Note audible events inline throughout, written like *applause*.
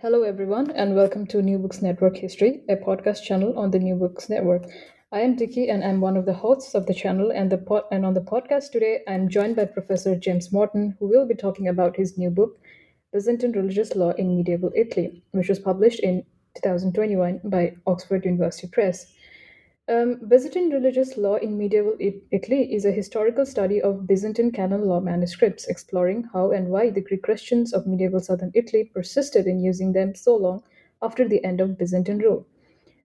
Hello, everyone, and welcome to New Books Network History, a podcast channel on the New Books Network. I am Dicky, and I'm one of the hosts of the channel. And the pod- and on the podcast today, I'm joined by Professor James Morton, who will be talking about his new book, Byzantine Religious Law in Medieval Italy, which was published in 2021 by Oxford University Press. Um, Byzantine religious law in medieval Italy is a historical study of Byzantine canon law manuscripts, exploring how and why the Greek Christians of medieval southern Italy persisted in using them so long after the end of Byzantine rule.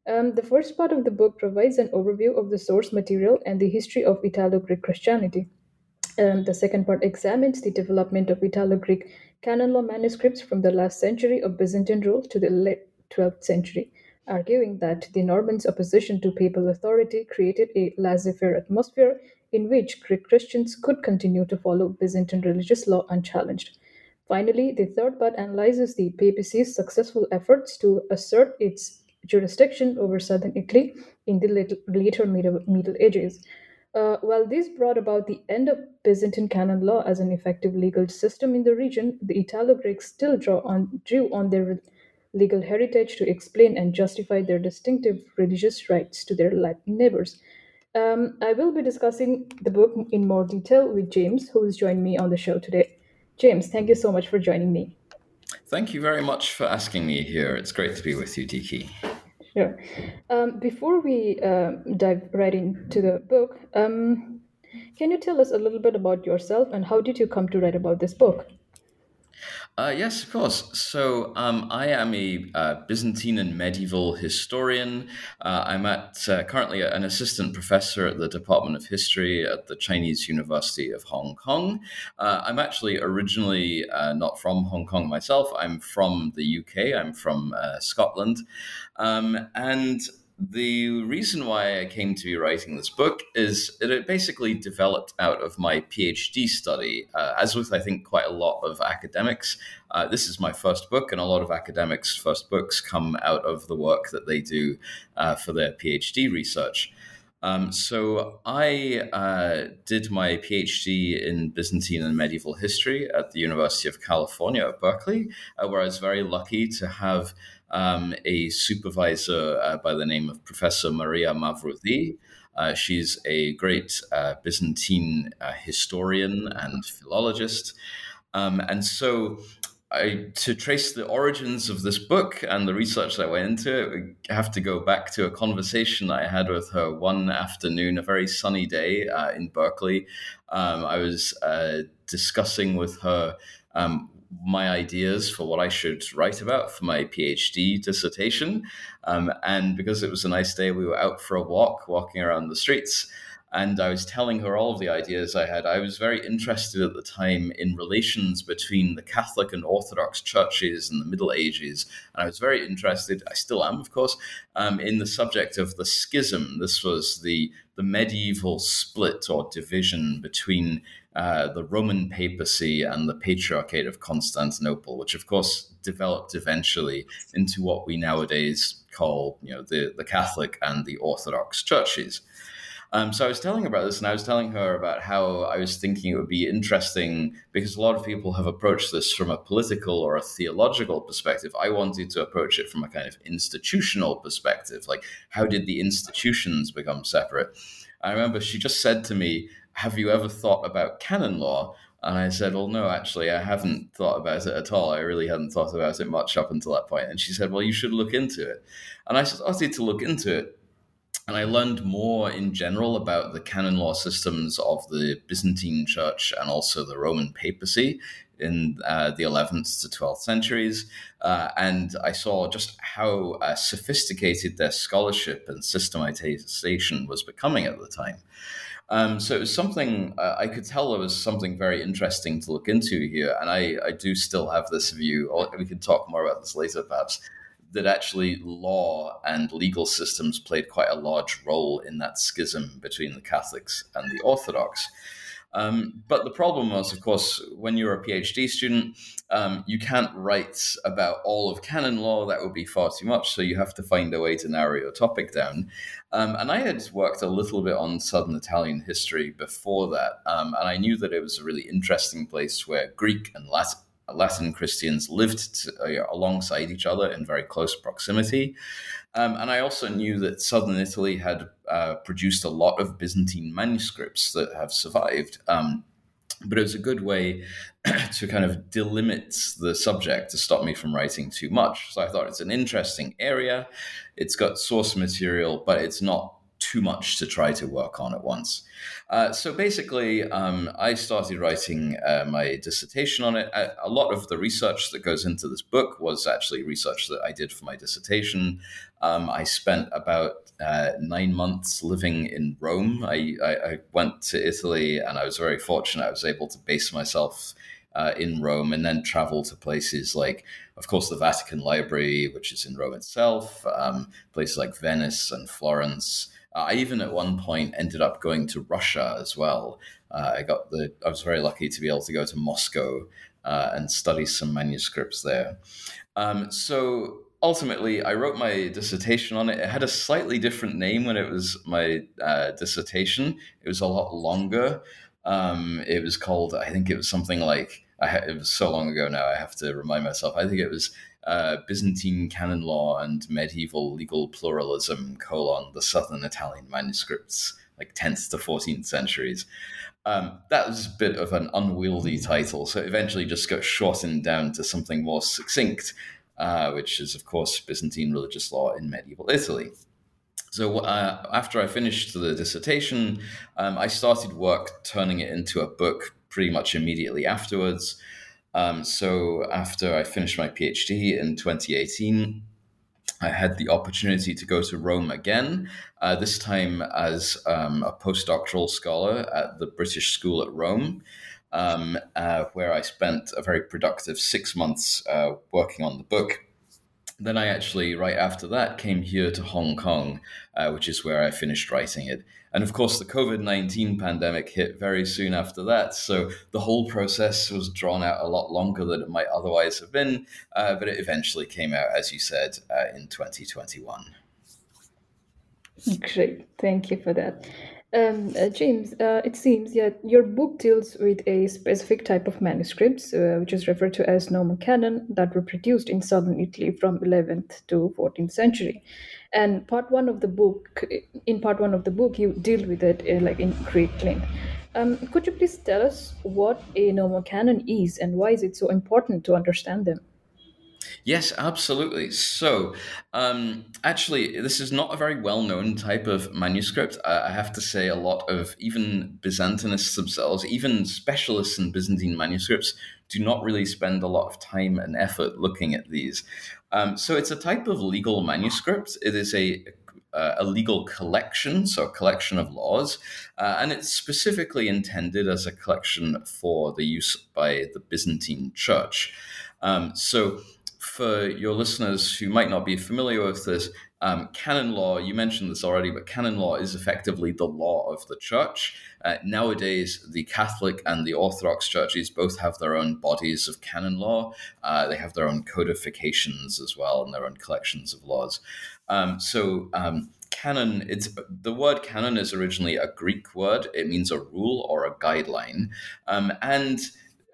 Um, the first part of the book provides an overview of the source material and the history of Italo Greek Christianity. Um, the second part examines the development of Italo Greek canon law manuscripts from the last century of Byzantine rule to the late 12th century arguing that the Normans' opposition to papal authority created a laissez faire atmosphere in which Greek Christians could continue to follow Byzantine religious law unchallenged. Finally, the third part analyzes the papacy's successful efforts to assert its jurisdiction over southern Italy in the later Middle, Ages. Uh, while this brought about the end of Byzantine canon law as an effective legal system in the region, the Italo Greeks still draw on, drew on their legal heritage to explain and justify their distinctive religious rites to their Latin neighbors. Um, I will be discussing the book in more detail with James, who has joined me on the show today. James, thank you so much for joining me. Thank you very much for asking me here. It's great to be with you, Diki. Sure. Um, before we uh, dive right into the book, um, can you tell us a little bit about yourself and how did you come to write about this book? Uh, yes, of course. So um, I am a uh, Byzantine and medieval historian. Uh, I'm at uh, currently an assistant professor at the Department of History at the Chinese University of Hong Kong. Uh, I'm actually originally uh, not from Hong Kong myself. I'm from the UK. I'm from Scotland, um, and the reason why I came to be writing this book is it basically developed out of my PhD study. Uh, as with, I think, quite a lot of academics, uh, this is my first book, and a lot of academics' first books come out of the work that they do uh, for their PhD research. Um, so I uh, did my PhD in Byzantine and medieval history at the University of California at Berkeley, uh, where I was very lucky to have um, a supervisor uh, by the name of Professor Maria Mavroudi. Uh, she's a great uh, Byzantine uh, historian and philologist. Um, and so, I, to trace the origins of this book and the research that went into it, I have to go back to a conversation I had with her one afternoon, a very sunny day uh, in Berkeley. Um, I was uh, discussing with her um, my ideas for what I should write about for my PhD dissertation. Um, and because it was a nice day, we were out for a walk, walking around the streets. And I was telling her all of the ideas I had. I was very interested at the time in relations between the Catholic and Orthodox churches in the Middle Ages. And I was very interested, I still am, of course, um, in the subject of the schism. This was the, the medieval split or division between uh, the Roman papacy and the Patriarchate of Constantinople, which of course developed eventually into what we nowadays call, you know, the, the Catholic and the Orthodox churches. Um, so I was telling her about this, and I was telling her about how I was thinking it would be interesting because a lot of people have approached this from a political or a theological perspective. I wanted to approach it from a kind of institutional perspective, like how did the institutions become separate? I remember she just said to me, have you ever thought about canon law? And I said, Well, no, actually, I haven't thought about it at all. I really hadn't thought about it much up until that point. And she said, Well, you should look into it. And I started to look into it. and I learned more in general about the canon law systems of the Byzantine Church and also the Roman papacy in uh, the 11th to 12th centuries. Uh, and I saw just how uh, sophisticated their scholarship and systematization was becoming at the time. Um, so it was something uh, I could tell there was something very interesting to look into here. And I, I do still have this view. We can talk more about this later, perhaps that actually law and legal systems played quite a large role in that schism between the Catholics and the Orthodox. Um, but the problem was, of course, when you're a PhD student, um, you can't write about all of canon law. That would be far too much. So you have to find a way to narrow your topic down. Um, and I had worked a little bit on Southern Italian history before that. Um, and I knew that it was a really interesting place where Greek and Latin Latin Christians lived to, uh, alongside each other in very close proximity. Um, and I also knew that southern Italy had uh, produced a lot of Byzantine manuscripts that have survived. Um, but it was a good way *clears throat* to kind of delimit the subject to stop me from writing too much. So I thought it's an interesting area. It's got source material, but it's not too much to try to work on at once. Uh, so basically, um, I started writing uh, my dissertation on it. A, a, lot of the research that goes into this book was actually research that I did for my dissertation. Um, I spent about uh, nine months living in Rome. I, I, I, went to Italy and I was very fortunate. I was able to base myself uh, in Rome and then travel to places like, of course, the Vatican Library, which is in Rome itself, um, places like Venice and Florence. Uh, I even at one point ended up going to Russia as well. Uh, I got the I was very lucky to be able to go to Moscow uh, and study some manuscripts there. Um, so ultimately, I wrote my dissertation on it. It had a slightly different name when it was my uh, dissertation. It was a lot longer. Um, it was called I think it was something like ha- it was so long ago now. I have to remind myself. I think it was uh, Byzantine canon law and medieval legal pluralism, colon, the southern Italian manuscripts, like 10th to 14th centuries. Um, that was a bit of an unwieldy title, so it eventually just got shortened down to something more succinct, uh, which is, of course, Byzantine religious law in medieval Italy. So uh, after I finished the dissertation, um, I started work turning it into a book pretty much immediately afterwards. Um, so after I finished my PhD in 2018, I had the opportunity to go to Rome again, uh, this time as um, a postdoctoral scholar at the British School at Rome, um, uh, where I spent a very productive six months uh, working on the book then I actually, right after that, came here to Hong Kong, uh, which is where I finished writing it. And of course, the COVID 19 pandemic hit very soon after that. So the whole process was drawn out a lot longer than it might otherwise have been. Uh, but it eventually came out, as you said, uh, in 2021. Great. Thank you for that. Um, uh, James, uh, it seems that your book deals with a specific type of manuscripts, uh, which is referred to as nomocanon, that were produced in southern Italy from 11th to 14th century. And part one of the book, in part one of the book, you deal with it uh, like in great length. Um, could you please tell us what a nomocanon is and why is it so important to understand them? Yes, absolutely. So, um, actually, this is not a very well known type of manuscript. I have to say, a lot of even Byzantinists themselves, even specialists in Byzantine manuscripts, do not really spend a lot of time and effort looking at these. Um, so, it's a type of legal manuscript. It is a uh, a legal collection, so a collection of laws, uh, and it's specifically intended as a collection for the use by the Byzantine Church. Um, so for your listeners who might not be familiar with this, um, canon law, you mentioned this already, but canon law is effectively the law of the church. Uh, nowadays, the Catholic and the Orthodox churches both have their own bodies of canon law. Uh, they have their own codifications as well and their own collections of laws. Um, so, um, canon it's the word canon is originally a greek word it means a rule or a guideline um, and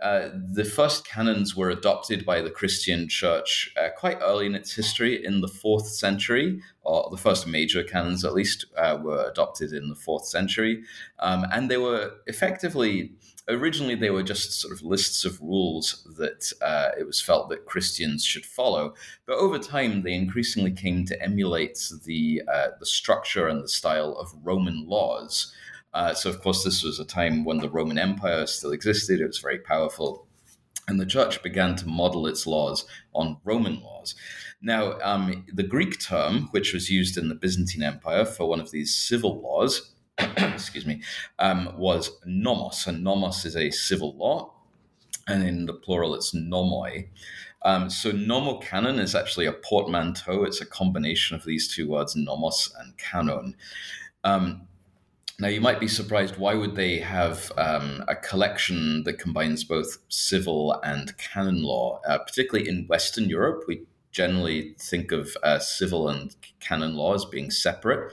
uh, the first canons were adopted by the Christian church uh, quite early in its history, in the fourth century, or the first major canons at least uh, were adopted in the fourth century. Um, and they were effectively originally they were just sort of lists of rules that uh, it was felt that Christians should follow. But over time, they increasingly came to emulate the uh, the structure and the style of Roman laws. Uh, so, of course, this was a time when the Roman Empire still existed; it was very powerful, and the church began to model its laws on Roman laws. Now, um, the Greek term, which was used in the Byzantine Empire for one of these civil laws, *coughs* excuse me, um, was nomos, and nomos is a civil law, and in the plural it's nomoi. Um, so nomocanon is actually a portmanteau. It's a combination of these two words, nomos and canon. Um, now, you might be surprised why would they have um, a collection that combines both civil and canon law, uh, particularly in Western Europe. We generally think of uh, civil and canon law as being separate.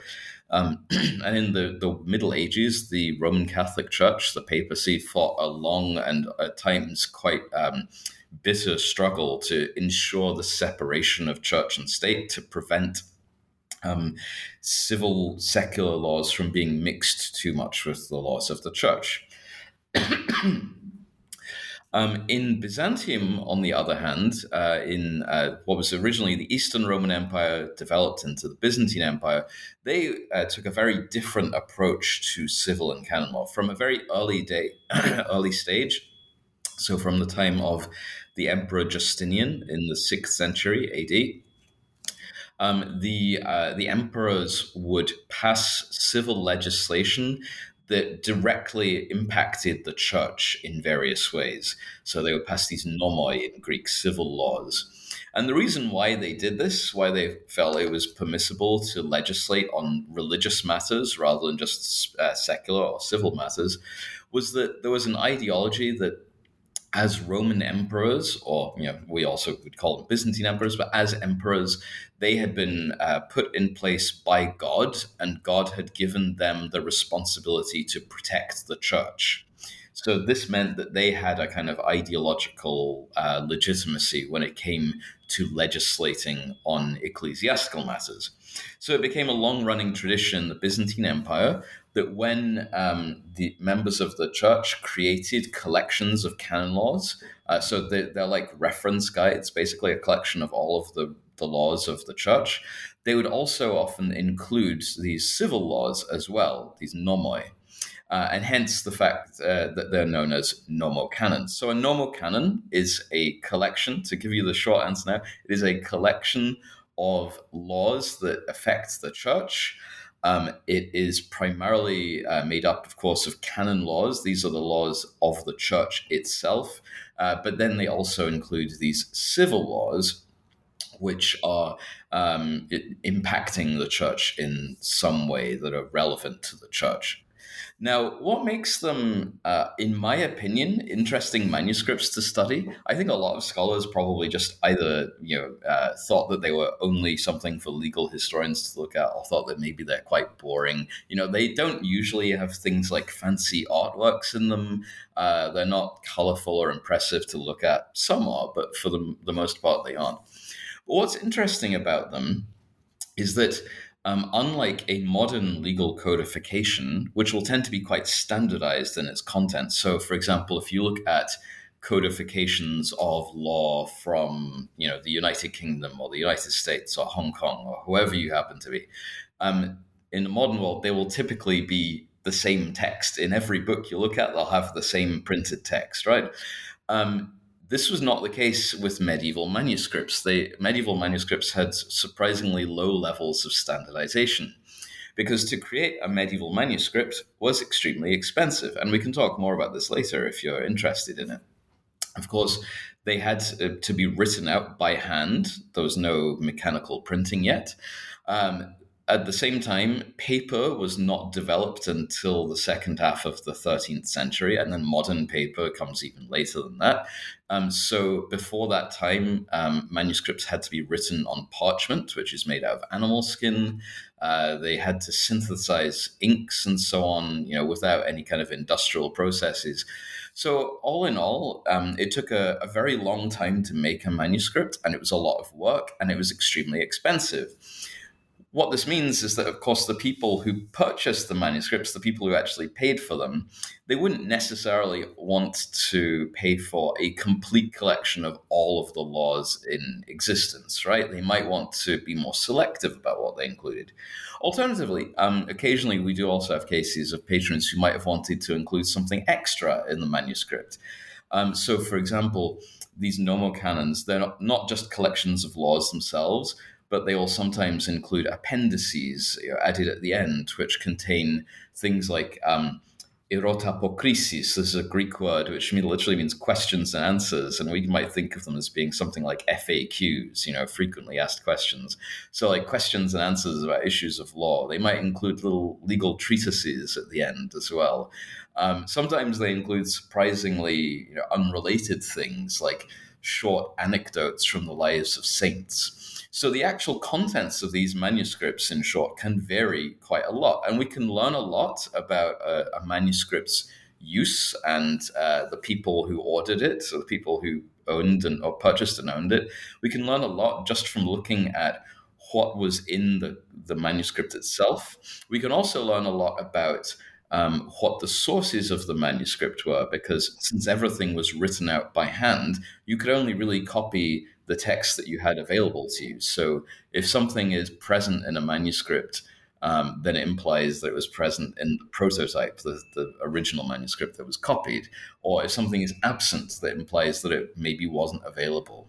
Um, *clears throat* and in the, the Middle Ages, the Roman Catholic Church, the papacy, fought a long and at times quite um, bitter struggle to ensure the separation of church and state to prevent um, civil secular laws from being mixed too much with the laws of the church. *coughs* Um, in Byzantium, on the other hand, uh, in uh, what was originally the Eastern Roman Empire, developed into the Byzantine Empire, they uh, took a very different approach to civil and canon law from a very early day, *coughs* early stage. So, from the time of the Emperor Justinian in the sixth century AD, um, the uh, the emperors would pass civil legislation that directly impacted the church in various ways. So they would pass these nomoi in Greek civil laws. And the reason why they did this, why they felt it was permissible to legislate on religious matters rather than just uh, secular or civil matters, was that there was an ideology that as Roman emperors, or you know, we also would call them Byzantine emperors, but as emperors, they had been uh, put in place by God, and God had given them the responsibility to protect the church. So this meant that they had a kind of ideological uh, legitimacy when it came to legislating on ecclesiastical matters. So it became a long running tradition in the Byzantine Empire that when um, the members of the church created collections of canon laws, uh, so they're, they're, like reference guides, basically a collection of all of the, the laws of the church, they would also often include these civil laws as well, these nomoi. Uh, and hence the fact uh, that they're known as nomocanons. So a nomocanon is a collection, to give you the short answer now, it is a collection of laws that affect the church. Um, it is primarily uh, made up, of course, of canon laws. These are the laws of the church itself. Uh, but then they also include these civil laws, which are um, impacting the church in some way that are relevant to the church. Now, what makes them, uh, in my opinion, interesting manuscripts to study? I think a lot of scholars probably just either you know uh, thought that they were only something for legal historians to look at, or thought that maybe they're quite boring. You know, they don't usually have things like fancy artworks in them. Uh, they're not colorful or impressive to look at. Some are, but for the, the most part, they aren't. But what's interesting about them is that um, unlike a modern legal codification, which will tend to be quite standardized in its content. So, for example, if you look at codifications of law from you know the United Kingdom or the United States or Hong Kong or whoever you happen to be, um, in the modern world, they will typically be the same text in every book you look at. They'll have the same printed text, right? Um, this was not the case with medieval manuscripts. They, medieval manuscripts had surprisingly low levels of standardization because to create a medieval manuscript was extremely expensive. And we can talk more about this later if you're interested in it. Of course, they had to be written out by hand. There was no mechanical printing yet. Um, at the same time, paper was not developed until the second half of the 13th century, and then modern paper comes even later than that. Um, so, before that time, um, manuscripts had to be written on parchment, which is made out of animal skin. Uh, they had to synthesize inks and so on, you know, without any kind of industrial processes. So, all in all, um, it took a, a very long time to make a manuscript, and it was a lot of work, and it was extremely expensive what this means is that, of course, the people who purchased the manuscripts, the people who actually paid for them, they wouldn't necessarily want to pay for a complete collection of all of the laws in existence, right? They might want to be more selective about what they included. Alternatively, um, occasionally we do also have cases of patrons who might have wanted to include something extra in the manuscript. Um, so, for example, these nomocanons, they're not, not just collections of laws themselves, but they will sometimes include appendices you know, added at the end, which contain things like um, erotapokriseis. This is a Greek word which literally means questions and answers, and we might think of them as being something like FAQs, you know, frequently asked questions. So, like questions and answers about issues of law. They might include little legal treatises at the end as well. Um, sometimes they include surprisingly you know, unrelated things like short anecdotes from the lives of saints. So the actual contents of these manuscripts, in short, can vary quite a lot, and we can learn a lot about a, a manuscript's use and uh, the people who ordered it, so the people who owned and or purchased and owned it. We can learn a lot just from looking at what was in the, the manuscript itself. We can also learn a lot about um, what the sources of the manuscript were, because since everything was written out by hand, you could only really copy the text that you had available to you. So if something is present in a manuscript, um, then it implies that it was present in the prototype, the, the original manuscript that was copied. Or if something is absent, that implies that it maybe wasn't available.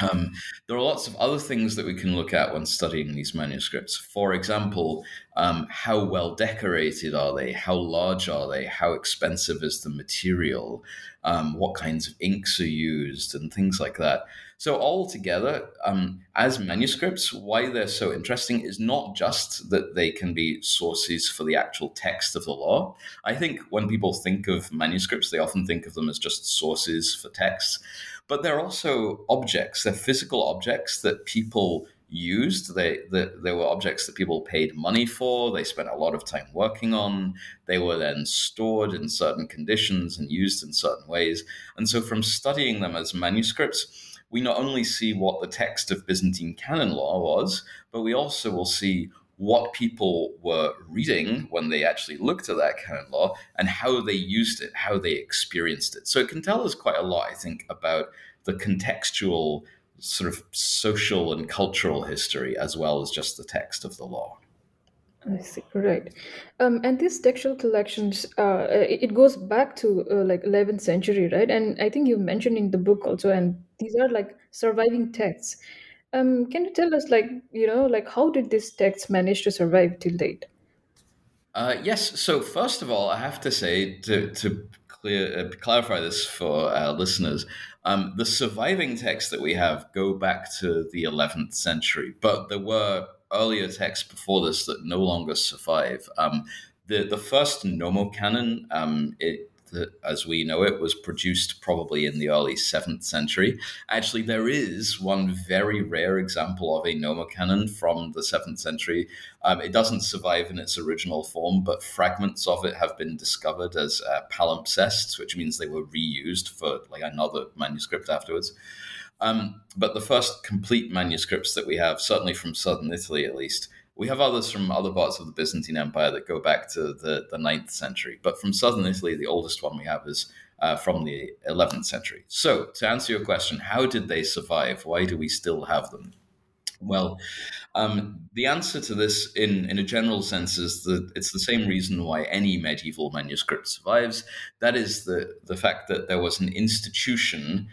Um, there are lots of other things that we can look at when studying these manuscripts. For example, um, how well decorated are they? How large are they? How expensive is the material? Um, what kinds of inks are used? And things like that. So, altogether, um, as manuscripts, why they're so interesting is not just that they can be sources for the actual text of the law. I think when people think of manuscripts, they often think of them as just sources for texts, but they're also objects, they're physical objects that people used. They, the, they were objects that people paid money for. They spent a lot of time working on. They were then stored in certain conditions and used in certain ways. And so, from studying them as manuscripts, we not only see what the text of Byzantine canon law was, but we also will see what people were reading when they actually looked at that canon law and how they used it, how they experienced it. So it can tell us quite a lot, I think, about the contextual sort of social and cultural history as well as just the text of the law. I see. Right. Um, and these textual collections, uh, it, goes back to uh, like 11th century, right? And I think you mentioned in the book also, and these are like surviving texts. Um, can you tell us, like, you know, like how did these texts manage to survive till date? Uh, yes. So first of all, I have to say to to clear uh, clarify this for our listeners, um, the surviving texts that we have go back to the 11th century, but there were earlier texts before this that no longer survive. Um, the the first nomocanon, um, it, the, as we know it, was produced probably in the early seventh century. Actually, there is one very rare example of a nomocanon from the seventh century. Um, it doesn't survive in its original form, but fragments of it have been discovered as uh, palimpsests, which means they were reused for like another manuscript afterwards. Um, but the first complete manuscripts that we have, certainly from southern Italy at least, we have others from other parts of the Byzantine Empire that go back to the, the 9th century. But from southern Italy, the oldest one we have is uh, from the 11th century. So, to answer your question, how did they survive? Why do we still have them? Well, um, the answer to this, in, in a general sense, is that it's the same reason why any medieval manuscript survives. That is the, the fact that there was an institution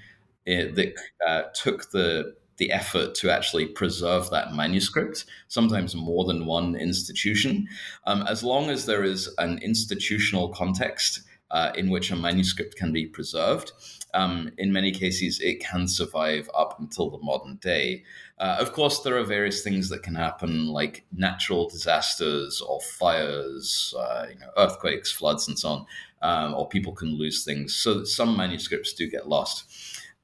it, that uh, took the the effort to actually preserve that manuscript, sometimes more than one institution. Um, as long as there is an institutional context uh, in which a manuscript can be preserved, um, in many cases it can survive up until the modern day. Uh, of course, there are various things that can happen, like natural disasters or fires, uh, you know, earthquakes, floods, and so on, um, or people can lose things. So some manuscripts do get lost.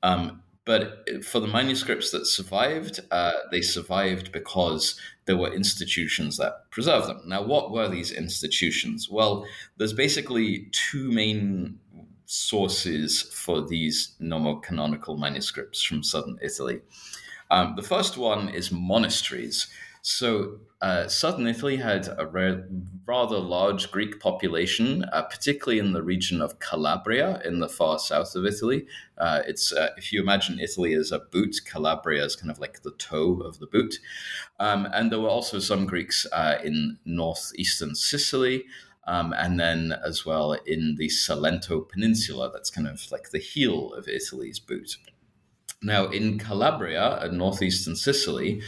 Um, but for the manuscripts that survived, uh, they survived because there were institutions that preserved them. Now, what were these institutions? Well, there's basically two main sources for these nomocanonical manuscripts from southern Italy. Um, the first one is monasteries. So uh, southern Italy had a ra- rather large Greek population, uh, particularly in the region of Calabria in the far south of Italy. Uh, it's uh, if you imagine Italy as a boot, Calabria is kind of like the toe of the boot. Um, and there were also some Greeks uh, in northeastern Sicily. Um, and then as well in the Salento Peninsula, that's kind of like the heel of Italy's boot. Now, in Calabria and northeastern Sicily,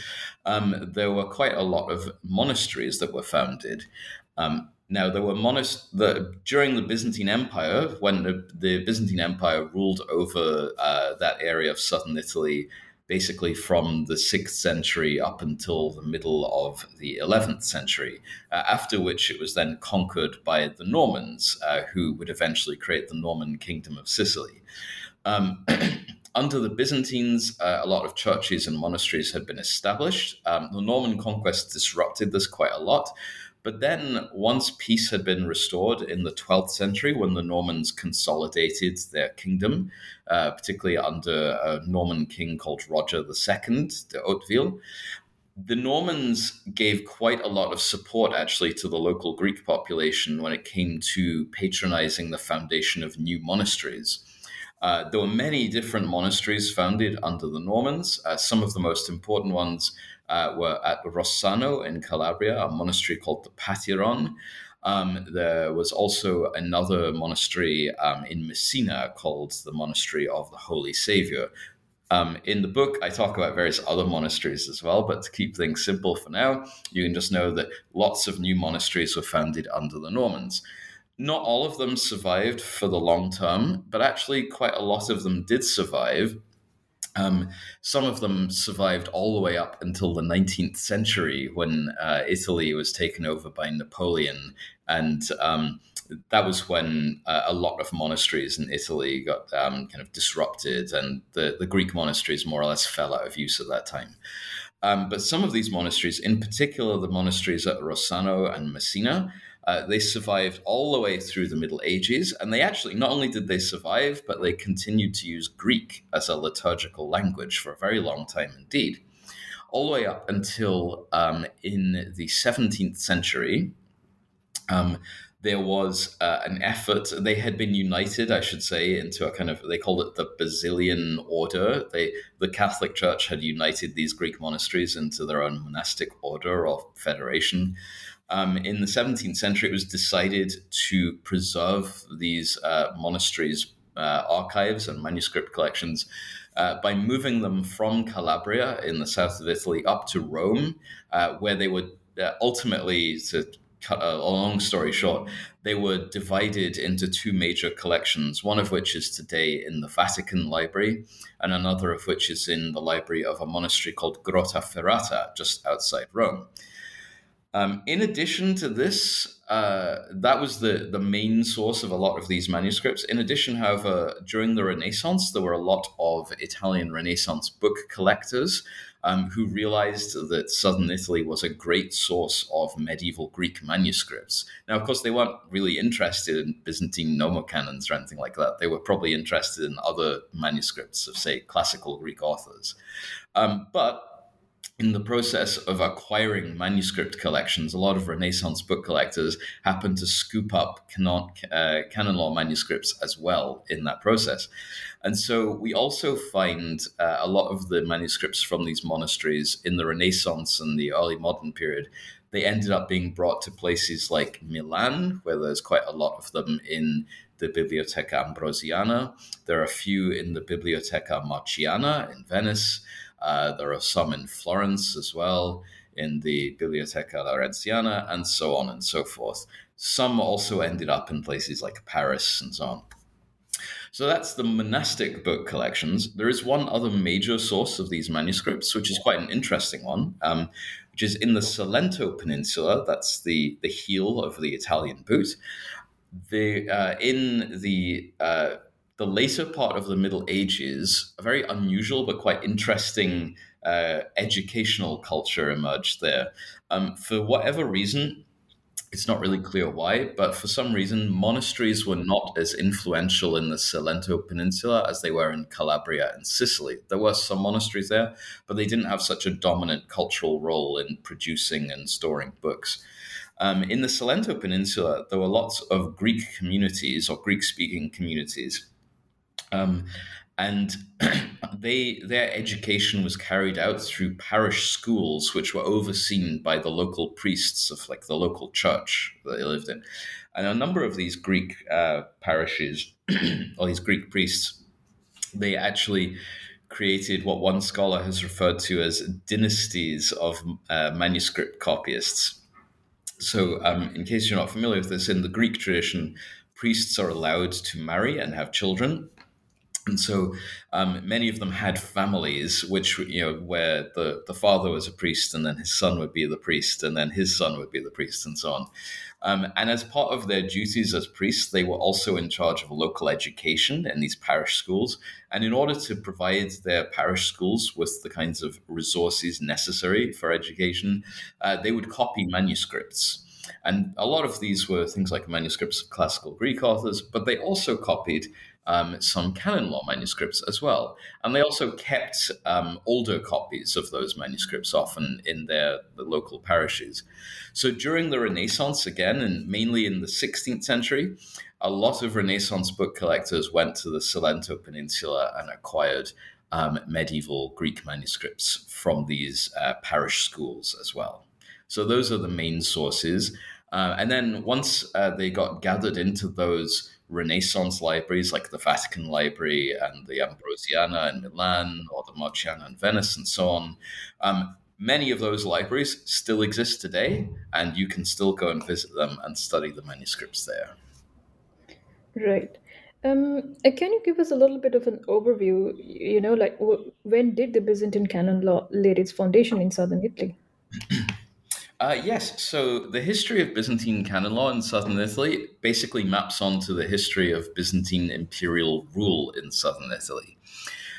um, there were quite a lot of monasteries that were founded. Um, now, there were the, during the Byzantine Empire, when the, the Byzantine Empire ruled over uh, that area of southern Italy, basically from the 6th century up until the middle of the 11th century, uh, after which it was then conquered by the Normans, uh, who would eventually create the Norman Kingdom of Sicily. Um, *clears throat* under the Byzantines, uh, a lot of churches and monasteries had been established. Um, the Norman conquest disrupted this quite a lot. But then, once peace had been restored in the 12th century, when the Normans consolidated their kingdom, uh, particularly under a Norman king called Roger II de Hauteville, the Normans gave quite a lot of support actually to the local Greek population when it came to patronizing the foundation of new monasteries. Uh, there were many different monasteries founded under the Normans. Uh, some of the most important ones uh, were at Rossano in Calabria, a monastery called the Patiron. Um, there was also another monastery um, in Messina called the Monastery of the Holy Savior. Um, in the book, I talk about various other monasteries as well, but to keep things simple for now, you can just know that lots of new monasteries were founded under the Normans not all of them survived for the long term, but actually quite a lot of them did survive. Um, some of them survived all the way up until the 19th century when uh, Italy was taken over by Napoleon. And um, that was when uh, a lot of monasteries in Italy got um, kind of disrupted, and the, the Greek monasteries more or less fell out of use at that time. Um, but some of these monasteries, in particular the monasteries at Rossano and Messina, uh, they survived all the way through the Middle Ages, and they actually not only did they survive, but they continued to use Greek as a liturgical language for a very long time indeed, all the way up until um, in the 17th century. Um, there was uh, an effort. They had been united, I should say, into a kind of they called it the Basilian order. They the Catholic Church had united these Greek monasteries into their own monastic order or federation. Um, in the 17th century, it was decided to preserve these uh, monasteries' uh, archives and manuscript collections uh, by moving them from Calabria in the south of Italy up to Rome, uh, where they would uh, ultimately, to cut a long story short, they were divided into two major collections, one of which is today in the Vatican Library, and another of which is in the library of a monastery called Grottaferrata, just outside Rome. Um, in addition to this, uh, that was the, the main source of a lot of these manuscripts. In addition, however, during the Renaissance, there were a lot of Italian Renaissance book collectors um, who realized that southern Italy was a great source of medieval Greek manuscripts. Now, of course, they weren't really interested in Byzantine nomocanons or anything like that. They were probably interested in other manuscripts of, say, classical Greek authors. Um, but in the process of acquiring manuscript collections, a lot of Renaissance book collectors happen to scoop up canon, uh, canon law manuscripts as well in that process. And so we also find uh, a lot of the manuscripts from these monasteries in the Renaissance and the early modern period. They ended up being brought to places like Milan, where there's quite a lot of them in the Biblioteca Ambrosiana. There are a few in the Biblioteca Marciana in Venice. Uh, there are some in Florence as well, in the Biblioteca Laurentiana, and so on and so forth. Some also ended up in places like Paris and so on. So that's the monastic book collections. There is one other major source of these manuscripts, which is quite an interesting one, um, which is in the Salento Peninsula. That's the, the heel of the Italian boot. The, uh, in the uh, the later part of the Middle Ages, a very unusual but quite interesting uh, educational culture emerged there. Um, for whatever reason, It's not really clear why, but for some reason, monasteries were not as influential in the Salento Peninsula as they were in Calabria and Sicily. There were some monasteries there, but they didn't have such a dominant cultural role in producing and storing books. Um, in the Salento Peninsula, there were lots of Greek communities or Greek speaking communities. Um, and *clears throat* they their education was carried out through parish schools which were overseen by the local priests of like the local church that they lived in. And a number of these greek uh, parishes *clears throat* or these greek priests they actually created what one scholar has referred to as dynasties of uh, manuscript copyists. So um, in case you're not familiar with this in the greek tradition priests are allowed to marry and have children and so um, many of them had families which you know where the, the father was a priest and then his son would be the priest and then his son would be the priest and so on. Um, and as part of their duties as priests they were also in charge of local education in these parish schools. And in order to provide their parish schools with the kinds of resources necessary for education uh, they would copy manuscripts. And a lot of these were things like manuscripts of classical Greek authors, but they also copied um, some canon law manuscripts as well. And they also kept um, older copies of those manuscripts often in their the local parishes. So during the Renaissance, again, and mainly in the 16th century, a lot of Renaissance book collectors went to the Salento Peninsula and acquired um, medieval Greek manuscripts from these uh, parish schools as well. So those are the main sources. Uh, and then once uh, they got gathered into those Renaissance libraries like the Vatican Library and the Ambrosiana in Milan or the Marciana in Venice and so on. Um, many of those libraries still exist today, and you can still go and visit them and study the manuscripts there. Right. Um, uh, can you give us a little bit of an overview? You know, like w- when did the Byzantine canon law lay its foundation in southern Italy? *clears throat* Uh, yes, so the history of Byzantine canon law in southern Italy basically maps onto the history of Byzantine imperial rule in southern Italy.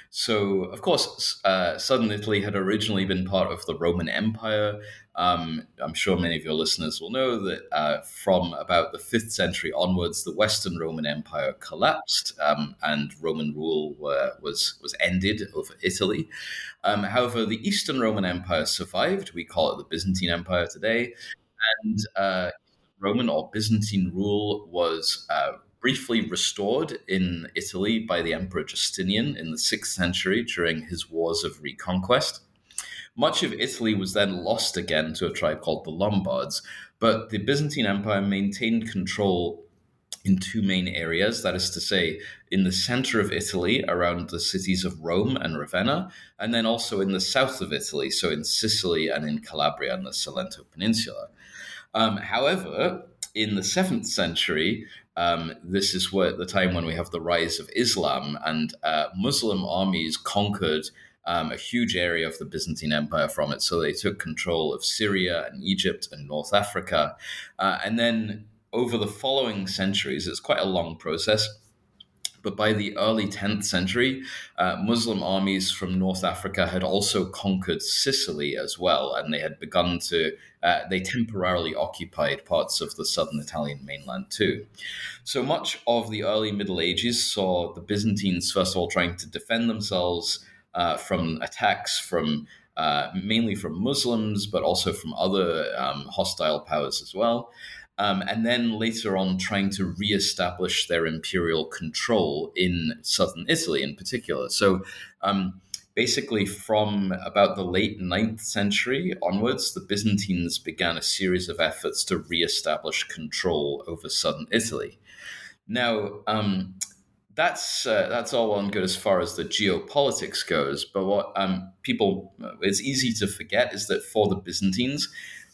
So, of course, uh, southern Italy had originally been part of the Roman Empire. Um, I'm sure many of your listeners will know that uh, from about the 5th century onwards, the Western Roman Empire collapsed and Roman rule was, was ended over Italy. Um, however, the Eastern Roman Empire survived. We call it the Byzantine Empire today. And uh, Roman or Byzantine rule was uh, briefly restored in Italy by the Emperor Justinian in the 6th century during his wars of reconquest. Much of Italy was then lost again to a tribe called the Lombards, but the Byzantine Empire maintained control in two main areas that is to say, in the center of Italy, around the cities of Rome and Ravenna, and then also in the south of Italy, so in Sicily and in Calabria and the Salento Peninsula. Um, however, in the seventh century, um, this is where the time when we have the rise of Islam and uh, Muslim armies conquered um, a huge area of the Byzantine Empire from it. So they took control of Syria and Egypt and North Africa. Uh, and then over the following centuries, it's quite a long process. But by the early 10th century, uh, Muslim armies from North Africa had also conquered Sicily as well, and they had begun to, uh, they temporarily occupied parts of the southern Italian mainland too. So much of the early Middle Ages saw the Byzantines, first of all, trying to defend themselves uh, from attacks from uh, mainly from Muslims, but also from other um, hostile powers as well. Um, and then later on trying to reestablish their imperial control in southern Italy in particular. So um, basically, from about the late 9th century onwards, the Byzantines began a series of efforts to reestablish control over southern Italy. Now, um, that's uh, that's all well and good as far as the geopolitics goes. But what um, people it's easy to forget is that for the Byzantines,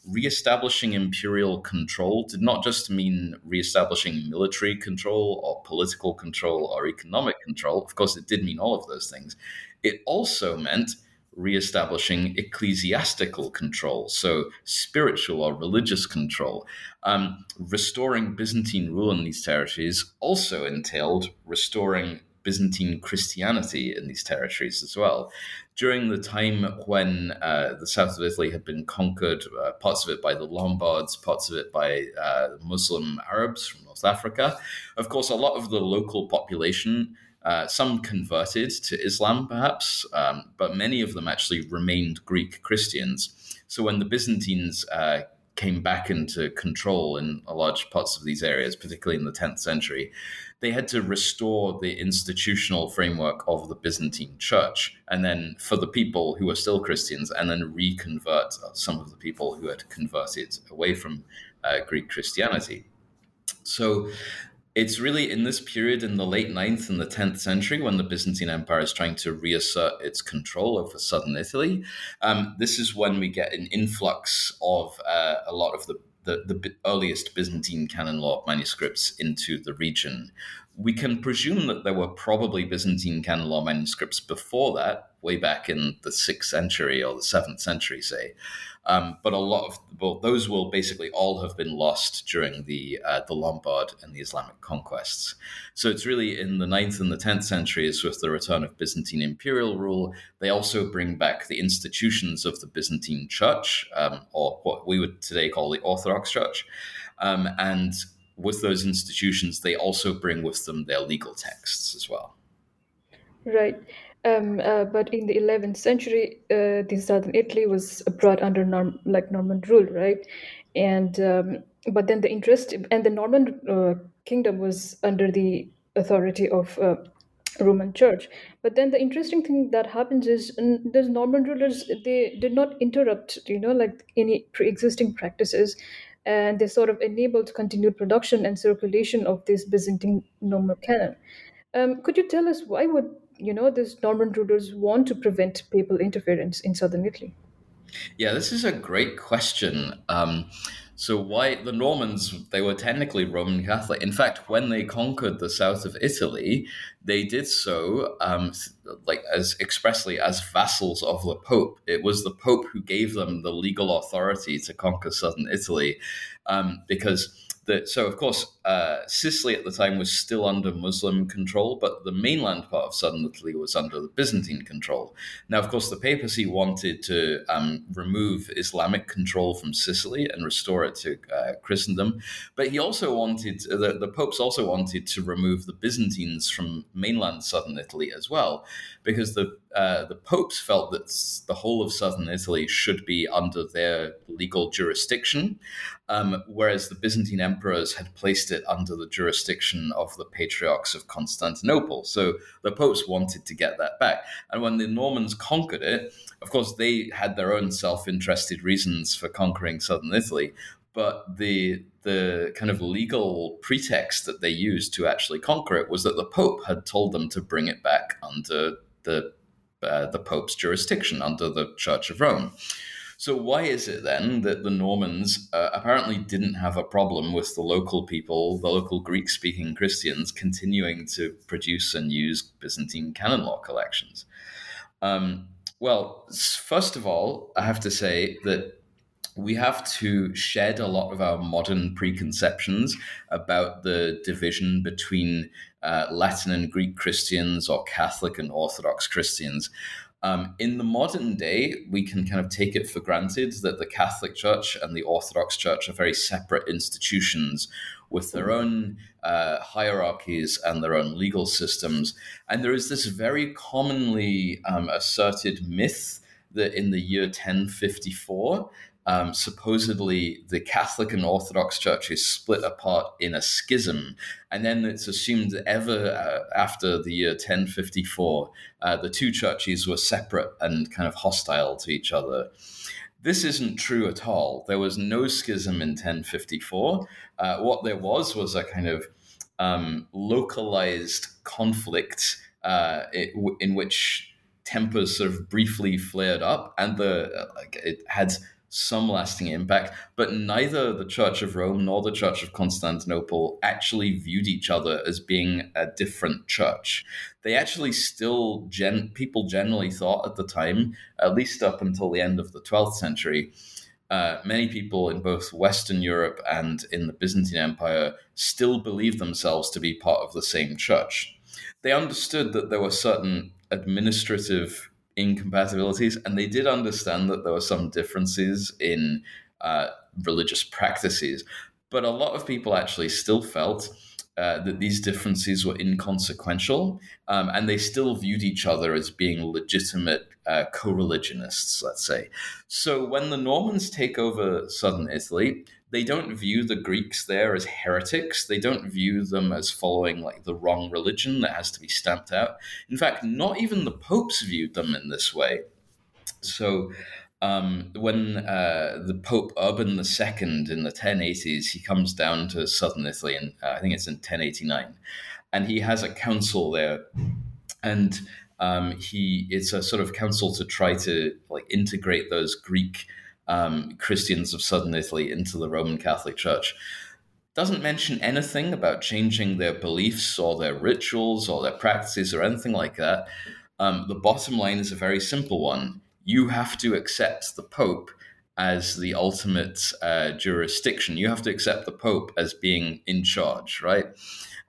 reestablishing imperial control did not just mean reestablishing military control or political control or economic control. Of course, it did mean all of those things. It also meant reestablishing ecclesiastical control, so spiritual or religious control. Um, restoring Byzantine rule in these territories also entailed restoring Byzantine Christianity in these territories as well. during the time when uh, the south of Italy had been conquered, uh, parts of it by the Lombards, parts of it by uh, Muslim Arabs from North Africa. Of course, a lot of the local population. Uh, some converted to Islam, perhaps, um, but many of them actually remained Greek Christians. So when the Byzantines uh, came back into control in large parts of these areas, particularly in the 10th century, they had to restore the institutional framework of the Byzantine church. And then for the people who were still Christians, and then reconvert some of the people who had converted away from uh, Greek Christianity. So it's really in this period in the late 9th and the 10th century when the Byzantine Empire is trying to reassert its control over southern Italy. Um, this is when we get an influx of uh, a lot of the, the, the earliest Byzantine canon law manuscripts into the region. We can presume that there were probably Byzantine canon law manuscripts before that, way back in the 6th century or the 7th century, say. Um, but a lot of well, those will basically all have been lost during the uh, the Lombard and the Islamic conquests. So it's really in the 9th and the 10th centuries with the return of Byzantine imperial rule. They also bring back the institutions of the Byzantine Church, um, or what we would today call the Orthodox Church, um, and with those institutions, they also bring with them their legal texts as well. Right. Um, uh, but in the 11th century, uh, the southern Italy was brought under Norm- like Norman rule, right? And um, but then the interest and the Norman uh, kingdom was under the authority of uh, Roman Church. But then the interesting thing that happens is those Norman rulers they did not interrupt, you know, like any pre-existing practices, and they sort of enabled continued production and circulation of this Byzantine nomocanon. Um, could you tell us why would you know, these Norman rulers want to prevent papal interference in southern Italy? Yeah, this is a great question. Um, so, why the Normans? They were technically Roman Catholic. In fact, when they conquered the south of Italy, they did so um, like as expressly as vassals of the Pope. It was the Pope who gave them the legal authority to conquer southern Italy, um, because that so of course uh, Sicily at the time was still under Muslim control, but the mainland part of southern Italy was under the Byzantine control. Now, of course, the papacy wanted to um, remove Islamic control from Sicily and restore it to uh, Christendom, but he also wanted the, the popes also wanted to remove the Byzantines from mainland southern Italy as well, because the uh, the popes felt that the whole of southern Italy should be under their legal jurisdiction, um, whereas the Byzantine emperors had placed it under the jurisdiction of the patriarchs of Constantinople. So the popes wanted to get that back. And when the Normans conquered it, of course, they had their own self interested reasons for conquering southern Italy. But the the kind of legal pretext that they used to actually conquer it was that the Pope had told them to bring it back under the uh, the Pope's jurisdiction, under the Church of Rome. So, why is it then that the Normans uh, apparently didn't have a problem with the local people, the local Greek speaking Christians, continuing to produce and use Byzantine canon law collections? Um, well, first of all, I have to say that we have to shed a lot of our modern preconceptions about the division between uh, Latin and Greek Christians or Catholic and Orthodox Christians. Um, in the modern day, we can kind of take it for granted that the Catholic Church and the Orthodox Church are very separate institutions with their own uh, hierarchies and their own legal systems. And there is this very commonly um, asserted myth that in the year 1054, um, supposedly the Catholic and Orthodox churches split apart in a schism. And then it's assumed that ever uh, after the year 1054, uh, the two churches were separate and kind of hostile to each other. This isn't true at all. There was no schism in 1054. Uh, what there was was a kind of um, localized conflict uh, in which tempers sort of briefly flared up, and the uh, it had some lasting impact, but neither the Church of Rome nor the Church of Constantinople actually viewed each other as being a different church. They actually still, gen- people generally thought at the time, at least up until the end of the 12th century, uh, many people in both Western Europe and in the Byzantine Empire still believed themselves to be part of the same church. They understood that there were certain administrative incompatibilities, and they did understand that there were some differences in uh, religious practices. But a lot of people actually still felt uh, that these differences were inconsequential, um, and they still viewed each other as being legitimate uh, co religionists, let's say. So when the Normans take over southern Italy, they don't view the Greeks there as heretics. They don't view them as following like the wrong religion that has to be stamped out. In fact, not even the popes viewed them in this way. So um, when uh, the Pope Urban II in the 1080s, he comes down to southern Italy, and uh, I think it's in 1089, and he has a council there, and um, he it's a sort of council to try to like integrate those Greek um, Christians of southern Italy into the Roman Catholic Church. Doesn't mention anything about changing their beliefs or their rituals or their practices or anything like that. Um, the bottom line is a very simple one you have to accept the Pope as the ultimate uh, jurisdiction. You have to accept the Pope as being in charge, right?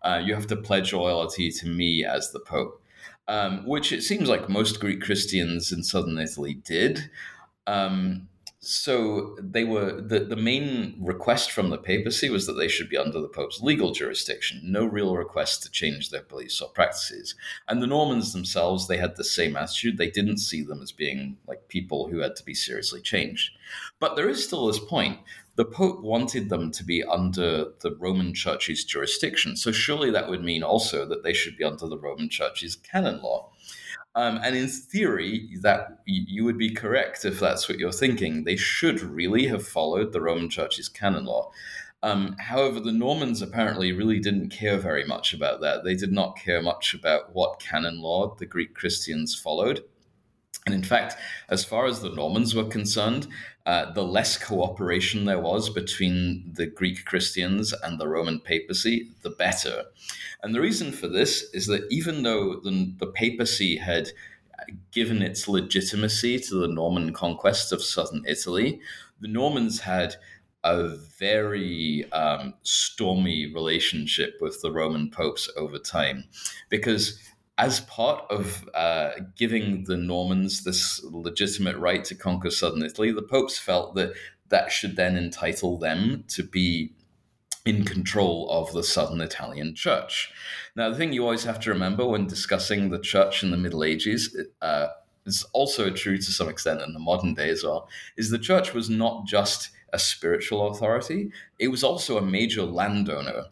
Uh, you have to pledge loyalty to me as the Pope, um, which it seems like most Greek Christians in southern Italy did. Um, so they were the, the main request from the papacy was that they should be under the pope's legal jurisdiction. No real request to change their beliefs or practices. And the normans themselves they had the same attitude. They didn't see them as being like people who had to be seriously changed. But there is still this point. The pope wanted them to be under the roman church's jurisdiction. So surely that would mean also that they should be under the roman church's canon law um, and in theory, that you would be correct if that's what you're thinking. They should really have followed the Roman Church's canon law. Um, however, the Normans apparently really didn't care very much about that. They did not care much about what canon law the Greek Christians followed. And in fact, as far as the Normans were concerned, uh, the less cooperation there was between the Greek Christians and the Roman papacy, the better. And the reason for this is that even though the, the papacy had given its legitimacy to the Norman conquest of southern Italy, the Normans had a very um, stormy relationship with the Roman popes over time because as part of uh, giving the Normans this legitimate right to conquer southern Italy, the popes felt that that should then entitle them to be in control of the southern Italian church. Now, the thing you always have to remember when discussing the church in the Middle Ages, uh, is also true to some extent in the modern day as well, is the church was not just a spiritual authority, it was also a major landowner.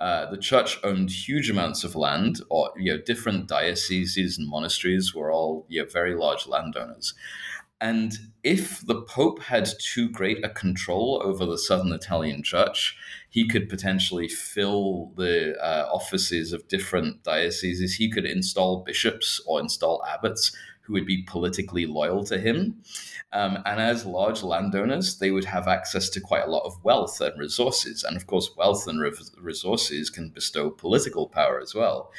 Uh, the church owned huge amounts of land, or you know, different dioceses and monasteries were all you know, very large landowners. And if the Pope had too great a control over the southern Italian church, he could potentially fill the uh, offices of different dioceses. He could install bishops or install abbots who would be politically loyal to him. Um, and as large landowners, they would have access to quite a lot of wealth and resources. And of course, wealth and re- resources can bestow political power as well.